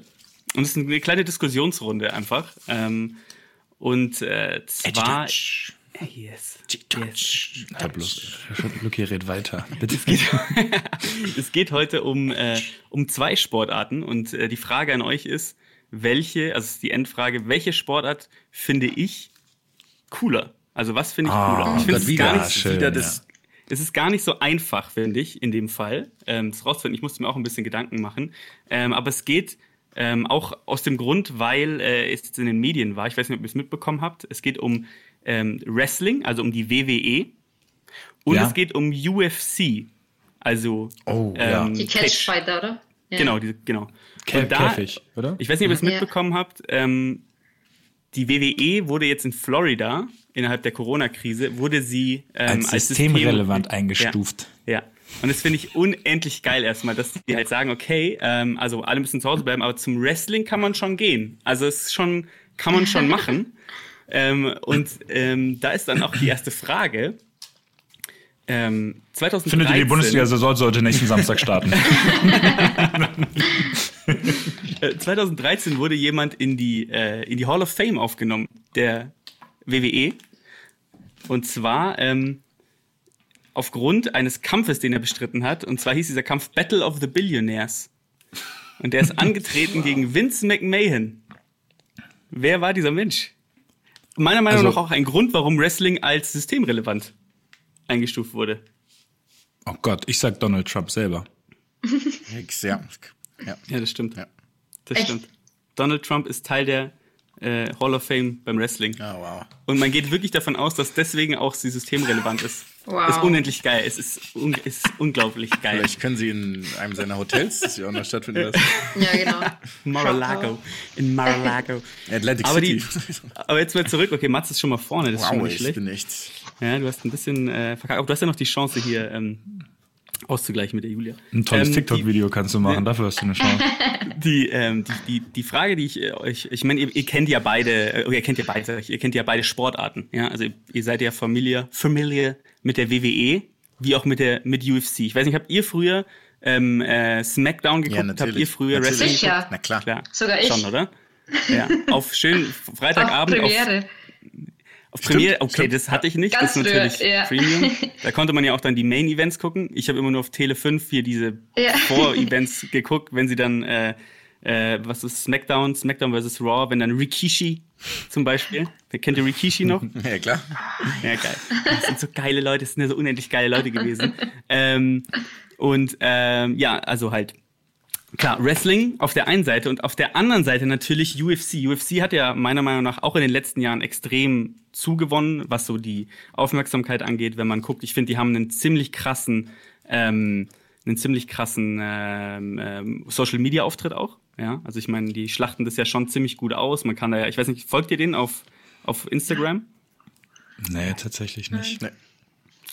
Und es ist eine kleine Diskussionsrunde einfach. Ähm, und äh, zwar. Äh, Yes. yes. Ja, bloß, Lucky, red weiter. Bitte. Es geht heute um, äh, um zwei Sportarten und äh, die Frage an euch ist, welche, also es ist die Endfrage, welche Sportart finde ich cooler? Also was finde ich Ah, cooler? Ich finde es gar Ja, nicht schön, wieder das. Es ist gar nicht so einfach, finde ich, in dem Fall. Ähm, das rauszufinden. Ich musste mir auch ein bisschen Gedanken machen. Ähm, aber es geht ähm, auch aus dem Grund, weil äh, es jetzt in den Medien war. Ich weiß nicht, ob ihr es mitbekommen habt. Es geht um ähm, Wrestling, also um die WWE. Und Ja. es geht um UFC. Also Oh, ja. ähm, Die Catchfighter, oder? Ja. Genau, diese, genau. Und da- Käfig, oder? Ich weiß nicht, ob ihr es Ja. mitbekommen habt. Ähm, die WWE wurde jetzt in Florida innerhalb der Corona-Krise wurde sie ähm, als systemrelevant System- eingestuft. Ja. ja. Und das finde ich unendlich geil erstmal, dass die halt sagen, okay, ähm, also alle müssen zu Hause bleiben, aber zum Wrestling kann man schon gehen. Also es ist schon, kann man schon machen. Ähm, und ähm, da ist dann auch die erste Frage. Ähm, 2013, Findet ihr, die Bundesliga-Saison sollte nächsten Samstag starten? Äh, 2013 wurde jemand in die, äh, in die Hall of Fame aufgenommen, der WWE. Und zwar ähm, aufgrund eines Kampfes, den er bestritten hat. Und zwar hieß dieser Kampf Battle of the Billionaires. Und der ist angetreten gegen Vince McMahon. Wer war dieser Mensch? Meiner Meinung Also- nach auch ein Grund, warum Wrestling als systemrelevant eingestuft wurde. Oh Gott, ich sag Donald Trump selber. Nix, ja. ja. Ja, das stimmt. Ja. Das Echt? stimmt. Donald Trump ist Teil der äh, Hall of Fame beim Wrestling. Ah, wow. Und man geht wirklich davon aus, dass deswegen auch sie systemrelevant ist. Wow. Ist unendlich geil. Es ist, un ist unglaublich geil. Vielleicht können sie in einem seiner Hotels, das ja auch noch stattfinden lassen. Ja, genau. Mar-a-Lago. In Mar-a-Lago. Atlantic aber, die, City. aber jetzt mal zurück. Okay, Mats ist schon mal vorne. Das ist schon wow, nicht ich schlecht. bin echt. Ja, du hast ein bisschen äh, verkackt. Aber du hast ja noch die Chance hier ähm, auszugleichen mit der Julia. Ein tolles Ähm, TikTok-Video kannst du machen, dafür hast du eine Chance. Die, ähm, die, die, die Frage, die ich äh, euch, ich meine, ihr, ihr kennt ja beide, äh, ihr kennt ja beide, ihr kennt ja beide Sportarten, ja, also ihr, ihr seid ja familiar, familiar mit der WWE, wie auch mit der, mit UFC. Ich weiß nicht, habt ihr früher ähm, äh, Smackdown geguckt? habt natürlich. ihr früher Natürlich. Wrestling Sicher. geguckt? Na klar. Klar. Sogar ich. Schon, oder? Ja, auf schön Auf Freitagabend auf, Premiere. auf Premiere. Stimmt, Okay, stimmt. das hatte ich nicht. Ganz das ist natürlich früher, ja. Premium. Da konnte man ja auch dann die Main Events gucken. Ich habe immer nur auf Tele 5 hier diese Ja. Vor-Events geguckt, wenn sie dann, äh, äh, was ist SmackDown, SmackDown vs. Raw, wenn dann Rikishi zum Beispiel. Kennt ihr Rikishi noch? Ja, klar. Ja, geil. Das sind so geile Leute, das sind ja so unendlich geile Leute gewesen. ähm, und ähm, ja, also halt Klar, Wrestling auf der einen Seite und auf der anderen Seite natürlich UFC. UFC hat ja meiner Meinung nach auch in den letzten Jahren extrem zugewonnen, was so die Aufmerksamkeit angeht, wenn man guckt. Ich finde, die haben einen ziemlich krassen, ähm, einen ziemlich krassen ähm, ähm, Social Media Auftritt auch. Ja, also ich meine, die schlachten das ja schon ziemlich gut aus. Man kann da ja, ich weiß nicht, folgt ihr den auf auf Instagram? Nee, tatsächlich nicht. Nee.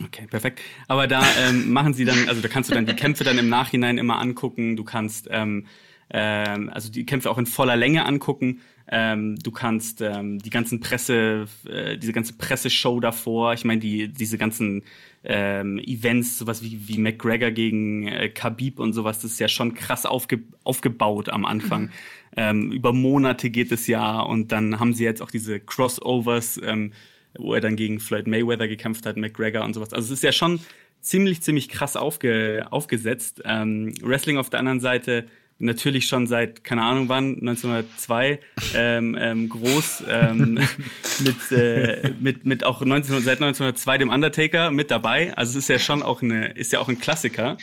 Okay, perfekt. Aber da ähm, machen sie dann, also da kannst du dann die Kämpfe dann im Nachhinein immer angucken. Du kannst ähm, ähm, also die Kämpfe auch in voller Länge angucken. Ähm, du kannst ähm, die ganzen Presse, äh, diese ganze Presseshow davor. Ich meine, die diese ganzen ähm, Events, sowas wie wie McGregor gegen äh, Khabib und sowas, das ist ja schon krass aufge aufgebaut am Anfang. Ähm, über Monate geht es ja und dann haben sie jetzt auch diese Crossovers. Ähm, wo er dann gegen Floyd Mayweather gekämpft hat, McGregor und sowas. Also es ist ja schon ziemlich, ziemlich krass aufge, aufgesetzt. Ähm, Wrestling auf der anderen Seite natürlich schon seit, keine Ahnung wann, 1902, ähm, ähm, groß, ähm, mit, äh, mit, mit auch 19, seit 1902 dem Undertaker mit dabei. Also es ist ja schon auch eine, ist ja auch ein Klassiker.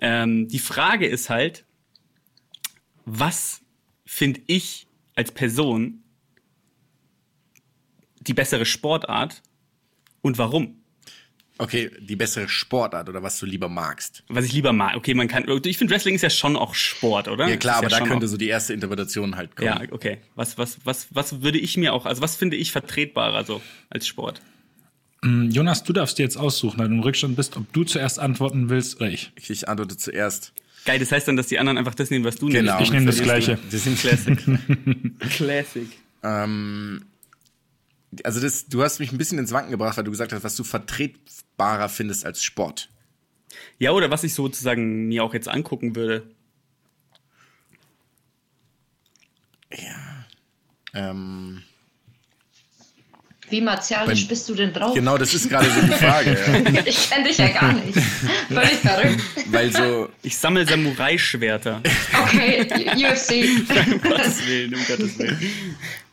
Ähm, die Frage ist halt, was finde ich als Person die bessere Sportart und warum? Okay, die bessere Sportart oder was du lieber magst. Was ich lieber mag. Okay, man kann. Ich finde, Wrestling ist ja schon auch Sport, oder? Ja klar, Ist aber ja da könnte auch, so die erste Interpretation halt kommen. Ja, okay. Was, was, was, was würde ich mir auch, also was finde ich vertretbarer so als Sport? Hm, Jonas, du darfst dir jetzt aussuchen, weil du im Rückstand bist, ob du zuerst antworten willst oder ich. Ich, ich antworte zuerst. Geil, das heißt dann, dass die anderen einfach das nehmen, was du Genau. nimmst. Ich nehme das Gleiche. Das ist ein Classic. Classic. Ähm, also das, du hast mich ein bisschen ins Wanken gebracht, weil du gesagt hast, was du vertretbarer findest als Sport. Ja, oder was ich sozusagen mir auch jetzt angucken würde. Ähm, Wie martialisch bist du denn drauf? genau, das ist gerade so die Frage. ja. Ich kenne dich ja gar nicht. Völlig verrückt. Weil so, Ich sammle Samurai-Schwerter. Okay, UFC. um Gottes Willen, um Gottes Willen.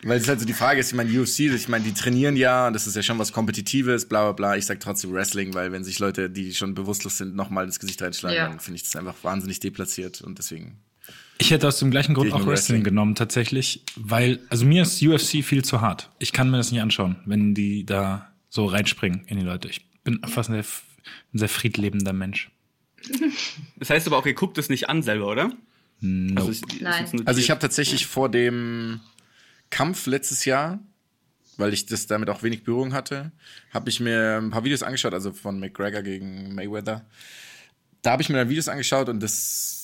weil es halt so die Frage ist, ich meine, UFC, ich meine, die trainieren ja, das ist ja schon was Kompetitives, bla bla bla. Ich sag trotzdem Wrestling, weil wenn sich Leute, die schon bewusstlos sind, nochmal ins Gesicht reinschlagen, Ja. dann finde ich das einfach wahnsinnig deplatziert und deswegen. Ich hätte aus dem gleichen Grund ich auch Wrestling Wrestling. genommen, tatsächlich, weil, also mir ist UFC viel zu hart. Ich kann mir das nicht anschauen, wenn die da so reinspringen in die Leute. Ich bin fast ein sehr, ein sehr friedlebender Mensch. Das heißt aber auch, ihr guckt es nicht an selber, oder? No. Also, ist Nein. Also ich habe tatsächlich vor dem Kampf letztes Jahr, weil ich das damit auch wenig Berührung hatte, habe ich mir ein paar Videos angeschaut, also von McGregor gegen Mayweather. Da habe ich mir dann Videos angeschaut und das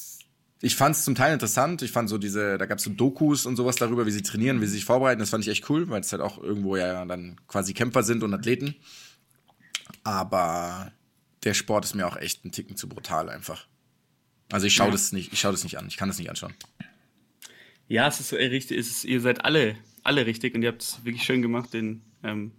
ich fand es zum Teil interessant. Ich fand so diese, da gab es so Dokus und sowas darüber, wie sie trainieren, wie sie sich vorbereiten. Das fand ich echt cool, weil es halt auch irgendwo ja dann quasi Kämpfer sind und Athleten. Aber der Sport ist mir auch echt ein Ticken zu brutal einfach. Also ich schaue Ja. das nicht, ich schaue das nicht an, ich kann das nicht anschauen. Ja, es ist äh, richtig, es ist, ihr seid alle, alle richtig und ihr habt es wirklich schön gemacht, den, ähm,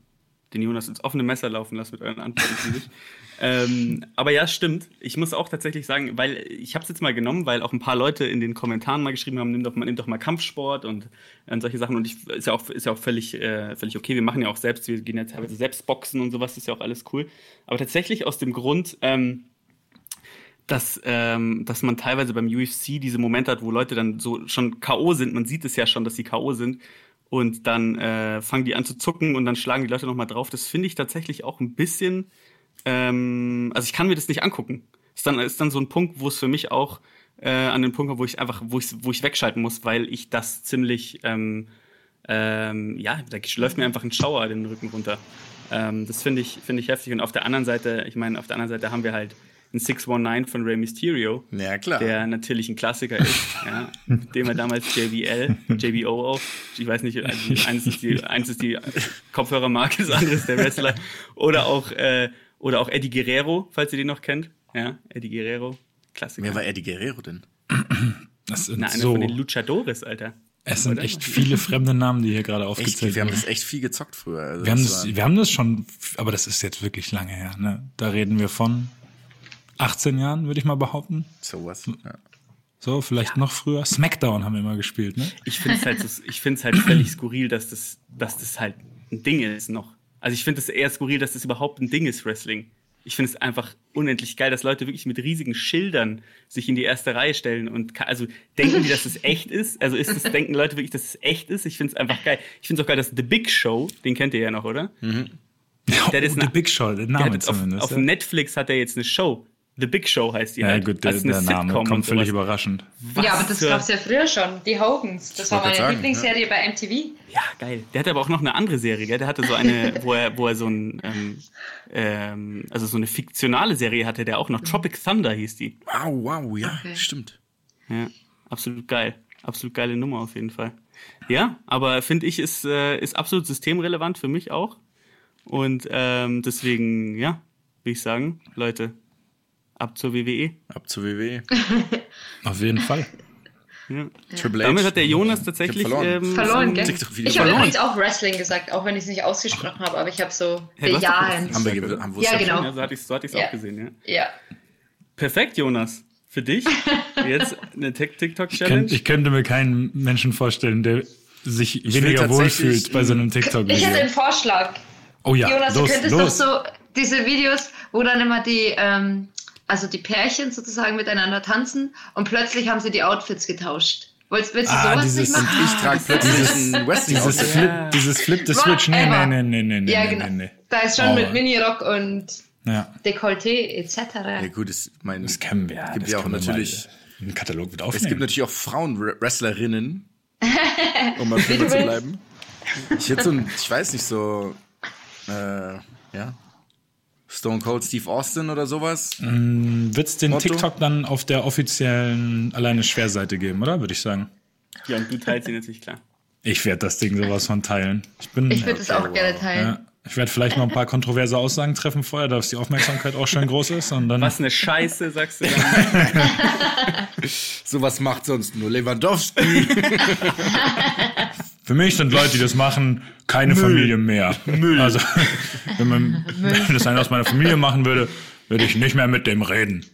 den Jonas ins offene Messer laufen lassen mit euren Antworten. ähm, aber ja, stimmt. Ich muss auch tatsächlich sagen, weil ich habe es jetzt mal genommen, weil auch ein paar Leute in den Kommentaren mal geschrieben haben, nimm doch nimm doch mal Kampfsport und, und solche Sachen. Und ich ist ja auch, ist ja auch völlig, äh, völlig okay. Wir machen ja auch selbst, wir gehen ja teilweise selbst boxen und sowas, ist ja auch alles cool. Aber tatsächlich aus dem Grund, ähm, dass, ähm, dass man teilweise beim UFC diese Momente hat, wo Leute dann so schon K.O. sind. Man sieht es ja schon, dass sie K.O. sind. Und dann äh, fangen die an zu zucken und dann schlagen die Leute nochmal drauf. Das finde ich tatsächlich auch ein bisschen. Ähm, also ich kann mir das nicht angucken. Ist dann, ist dann so ein Punkt, wo es für mich auch äh, an den Punkt kommt, wo ich einfach, wo ich, wo ich wegschalten muss, weil ich das ziemlich, ähm, ähm, ja, da läuft mir einfach ein Schauer den Rücken runter. Ähm, das finde ich, finde ich heftig. Und auf der anderen Seite, ich meine, auf der anderen Seite haben wir halt einen 619 von Rey Mysterio, Ja, klar. der natürlich ein Klassiker ist, ja, dem er damals JBL, JBO auch, ich weiß nicht, also eins ist die, eins ist die Kopfhörermarke, das andere ist der Wrestler, oder auch, äh, oder auch Eddie Guerrero, falls ihr den noch kennt, ja, Eddie Guerrero, Klassiker. Wer war Eddie Guerrero denn? Das sind Na, einer so, von den Luchadores, Alter. es sind oder? echt viele fremde Namen, die hier gerade aufgezählt wir haben werden. das echt viel gezockt früher. Also Wir haben, das wir haben das schon, aber das ist jetzt wirklich lange her. Ne? Da reden wir von 18 Jahren, würde ich mal behaupten. sowas. Ja. So, vielleicht noch früher. Smackdown haben wir immer gespielt, ne? ich finde es halt, so- ich find's halt völlig skurril, dass das, dass das halt ein Ding ist noch. Also ich finde es eher skurril, dass das überhaupt ein Ding ist, Wrestling. Ich finde es einfach unendlich geil, dass Leute wirklich mit riesigen Schildern sich in die erste Reihe stellen und also denken die, dass es echt ist. Also ist es, denken Leute wirklich, dass es echt ist? Ich finde es einfach geil. Ich finde es auch geil, dass The Big Show, den kennt ihr ja noch, oder? Der ist oh, eine- The Big Show, der Der Name auf, zumindest. auf ja. Netflix hat er jetzt eine Show. The Big Show heißt die ja, halt. gut, der, Also eine der Name Sitcom und kommt völlig überraschend. Was ja, aber das gab es ja früher schon. Die Hogans. Das war meine sagen, Lieblingsserie bei MTV. Ja, geil. Der hatte aber auch noch eine andere Serie, gell? Der hatte so eine, wo er, wo er so ein, ähm, ähm, also so eine fiktionale Serie hatte, der auch noch Tropic Thunder hieß die. Wow, wow, ja, Okay. stimmt. Ja, absolut geil. Absolut geile Nummer auf jeden Fall. Ja, aber finde ich, ist, äh, ist absolut systemrelevant für mich auch. Und ähm, deswegen, ja, will ich sagen, Leute, ab zur. WWE. Ab zur WWE. Auf jeden Fall. Triple H. Damit hat der Jonas Ich tatsächlich hab verloren. ähm, Verloren, so- gell? TikTok-Video Ich habe übrigens auch Wrestling gesagt, auch wenn ich es nicht ausgesprochen habe, aber ich habe so Hey, bejahend. Haben wir haben Ja, genau. Ja, so hatte ich es so Ja. auch gesehen, ja. Ja. Perfekt, Jonas. Für dich jetzt eine Tik- Ich, TikTok-Challenge. könnt, ich könnte mir keinen Menschen vorstellen, der sich will weniger wohlfühlt bei so einem Ich hätte TikTok-Video. einen Vorschlag. Oh ja, Jonas, los, du könntest los. doch so diese Videos, wo dann immer die, ähm, also die Pärchen sozusagen miteinander tanzen und plötzlich haben sie die Outfits getauscht. Willst, willst du Ah, sowas dieses- nicht machen? Ich trage plötzlich ein Wrestling dieses. Flip, dieses Flip the Switch. Nee, nee, nee, nee, nee, nee, ja, nee, genau. nee, nee. Da ist schon Oh. mit Minirock und Ja, Dekolleté etc. Ja gut, es, mein, das kennen wir. gibt das ja auch natürlich, im Katalog es aufnehmen. gibt natürlich auch Frauen-Wrestlerinnen, um mal du zu bleiben. Ich hätte so ein, ich weiß nicht, so, äh, ja, Stone Cold Steve Austin oder sowas. Wird es den Motto? TikTok dann auf der offiziellen alleine Schwerseite geben, oder? Würde ich sagen. Ja, und du teilst ihn natürlich klar. Ich werde das Ding sowas von teilen. Ich bin. Ich würde es auch gerne teilen. ja, ich werde vielleicht noch ein paar kontroverse Aussagen treffen vorher, dass die Aufmerksamkeit auch schön groß ist. Und dann Was eine Scheiße, sagst du dann. Sowas macht sonst nur Lewandowski. Für mich sind Leute, die das machen, keine Familie mehr. Also, wenn, man, wenn das einer aus meiner Familie machen würde, würde ich nicht mehr mit dem reden.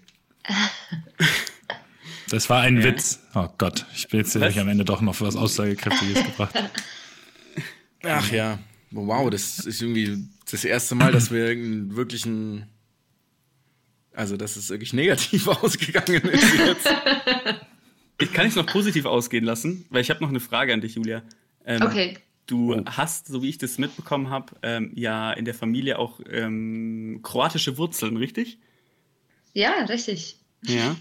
Das war ein Witz. Oh Gott, ich bin jetzt Was? am Ende doch noch was Aussagekräftiges gebracht. Ach ja. Wow, das ist irgendwie das erste Mal, dass wir irgendeinen wirklichen. Also, dass es wirklich negativ ausgegangen ist jetzt. Ich kann es noch positiv ausgehen lassen, weil ich habe noch eine Frage an dich, Julia. Ähm, Okay. Du hast, so wie ich das mitbekommen habe, ähm, ja in der Familie auch ähm, kroatische Wurzeln, richtig? Ja, richtig. Ja.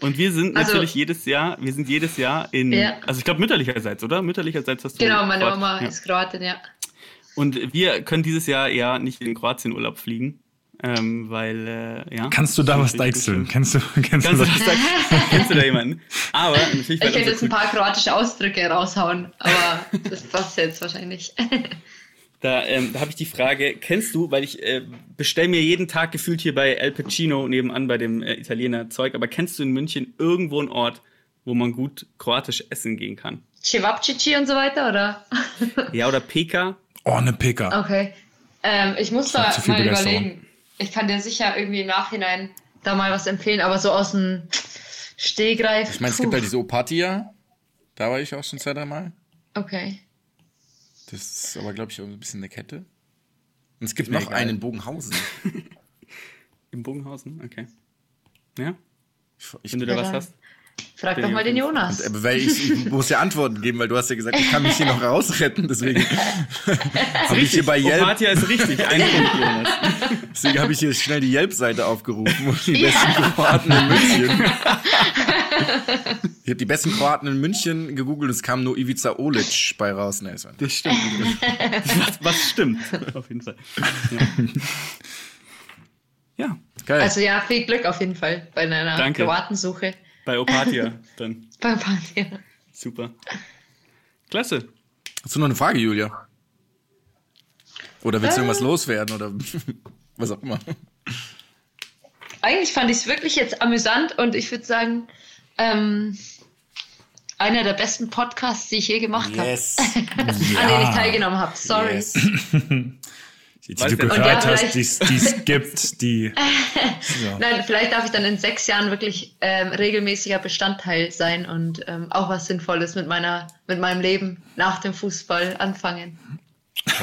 Und wir sind Also- natürlich jedes Jahr, wir sind jedes Jahr in, Ja. also ich glaube mütterlicherseits, oder? Mütterlicherseits hast du. Genau, meine Kroat- Mama ja. ist Kroatin, ja. Und wir können dieses Jahr ja nicht in Kroatien Urlaub fliegen, ähm, weil, äh, ja. Kannst du da was deichseln? Kennst du, kennst Kannst du, das? Kennst du da jemanden? Aber natürlich. Ich könnte jetzt ein paar kroatische Ausdrücke raushauen, aber das passt jetzt wahrscheinlich. Da, ähm, da habe ich die Frage, kennst du, weil ich äh, bestell mir jeden Tag gefühlt hier bei El Pacino nebenan bei dem äh, Italiener Zeug, aber kennst du in München irgendwo einen Ort, wo man gut kroatisch essen gehen kann? Cevapcici und so weiter, oder? Ja, oder Peka? Oh, eine Pika. Okay. Ähm, ich muss da mal überlegen. Ich kann dir sicher irgendwie im Nachhinein da mal was empfehlen, aber so aus dem Stehgreif. Ich meine, es gibt halt diese Opatia. Da war ich auch schon zwei, drei Mal. Okay. Das ist aber, glaube ich, auch ein bisschen eine Kette. Und es gibt noch egal. einen in Bogenhausen. Im Bogenhausen? Okay. Ja, Ich, ich, wenn du da Ja, was hast. Frag doch mal den. Jonas. aber weil ich, ich muss ja Antworten geben, weil du hast ja gesagt, ich kann mich hier noch rausretten. Deswegen habe ich hier bei Yelp, Opatia ist richtig. Ein Punkt, Jonas. deswegen habe ich hier schnell die Yelp-Seite aufgerufen und die besten Kroaten in München. Ich habe die besten Kroaten in München gegoogelt und es kam nur Ivica Olic bei raus. Nee, war- Das stimmt. was, was stimmt? Auf jeden Fall. Ja. ja. Geil. Also ja, viel Glück auf jeden Fall bei deiner Danke. Kroatensuche. Bei Opatia dann. Beim Party. Super. Klasse. Hast du noch eine Frage, Julia? Oder willst du irgendwas loswerden oder was auch immer? Eigentlich fand ich es wirklich jetzt amüsant und ich würde sagen, ähm, einer der besten Podcasts, die ich je gemacht habe. An denen ich teilgenommen habe. Sorry. Yes. Die, die du du- gehört ja, hast, die es- gibt, die. So. Nein, vielleicht darf ich dann in sechs Jahren wirklich ähm, regelmäßiger Bestandteil sein und ähm, auch was Sinnvolles mit meiner, mit meinem Leben nach dem Fußball anfangen.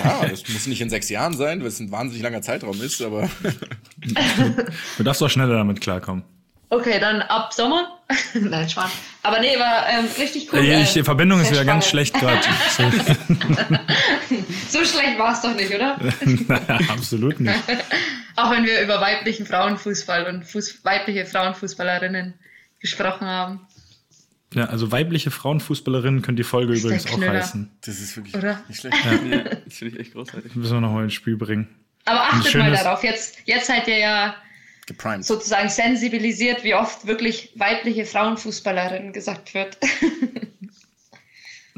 Ja, das muss nicht in sechs Jahren sein, weil es ein wahnsinnig langer Zeitraum ist, aber Du darfst auch schneller damit klarkommen. Okay, dann ab Sommer. Nein, Schwan. Aber nee, war ähm, richtig cool. Äh, ich, die Verbindung ist wieder ganz schlecht gerade. So, schlecht war es doch nicht, oder? naja, absolut nicht. Auch wenn wir über weiblichen Frauenfußball und Fuß weibliche Frauenfußballerinnen gesprochen haben, Ja, also weibliche Frauenfußballerinnen können die Folge übrigens auch heißen. das ist wirklich Oder? nicht schlecht. Ja, das finde ich echt großartig. Müssen wir noch mal ins Spiel bringen. Aber achtet mal darauf. Jetzt, jetzt seid ihr ja Geprimed. sozusagen sensibilisiert, wie oft wirklich weibliche Frauenfußballerinnen gesagt wird.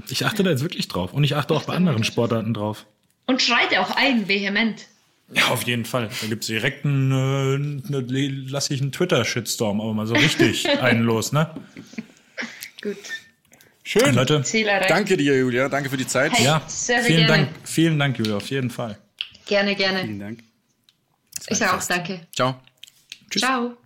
Ich achte da jetzt wirklich drauf. Und ich achte auch bei anderen Sportarten drauf. Und schreit auch ein, vehement. Ja, auf jeden Fall. Da gibt's direkt einen, äh, ne, lass ich einen Twitter-Shitstorm, aber mal so richtig einen los, ne? Gut. Schön. Leute. Danke dir, Julia. Danke für die Zeit. Hey. ja, Sehr, sehr vielen gerne. Dank, vielen Dank, Julia, auf jeden Fall. Gerne, gerne. Vielen Dank. Ich sage auch danke. Ciao. Ciao.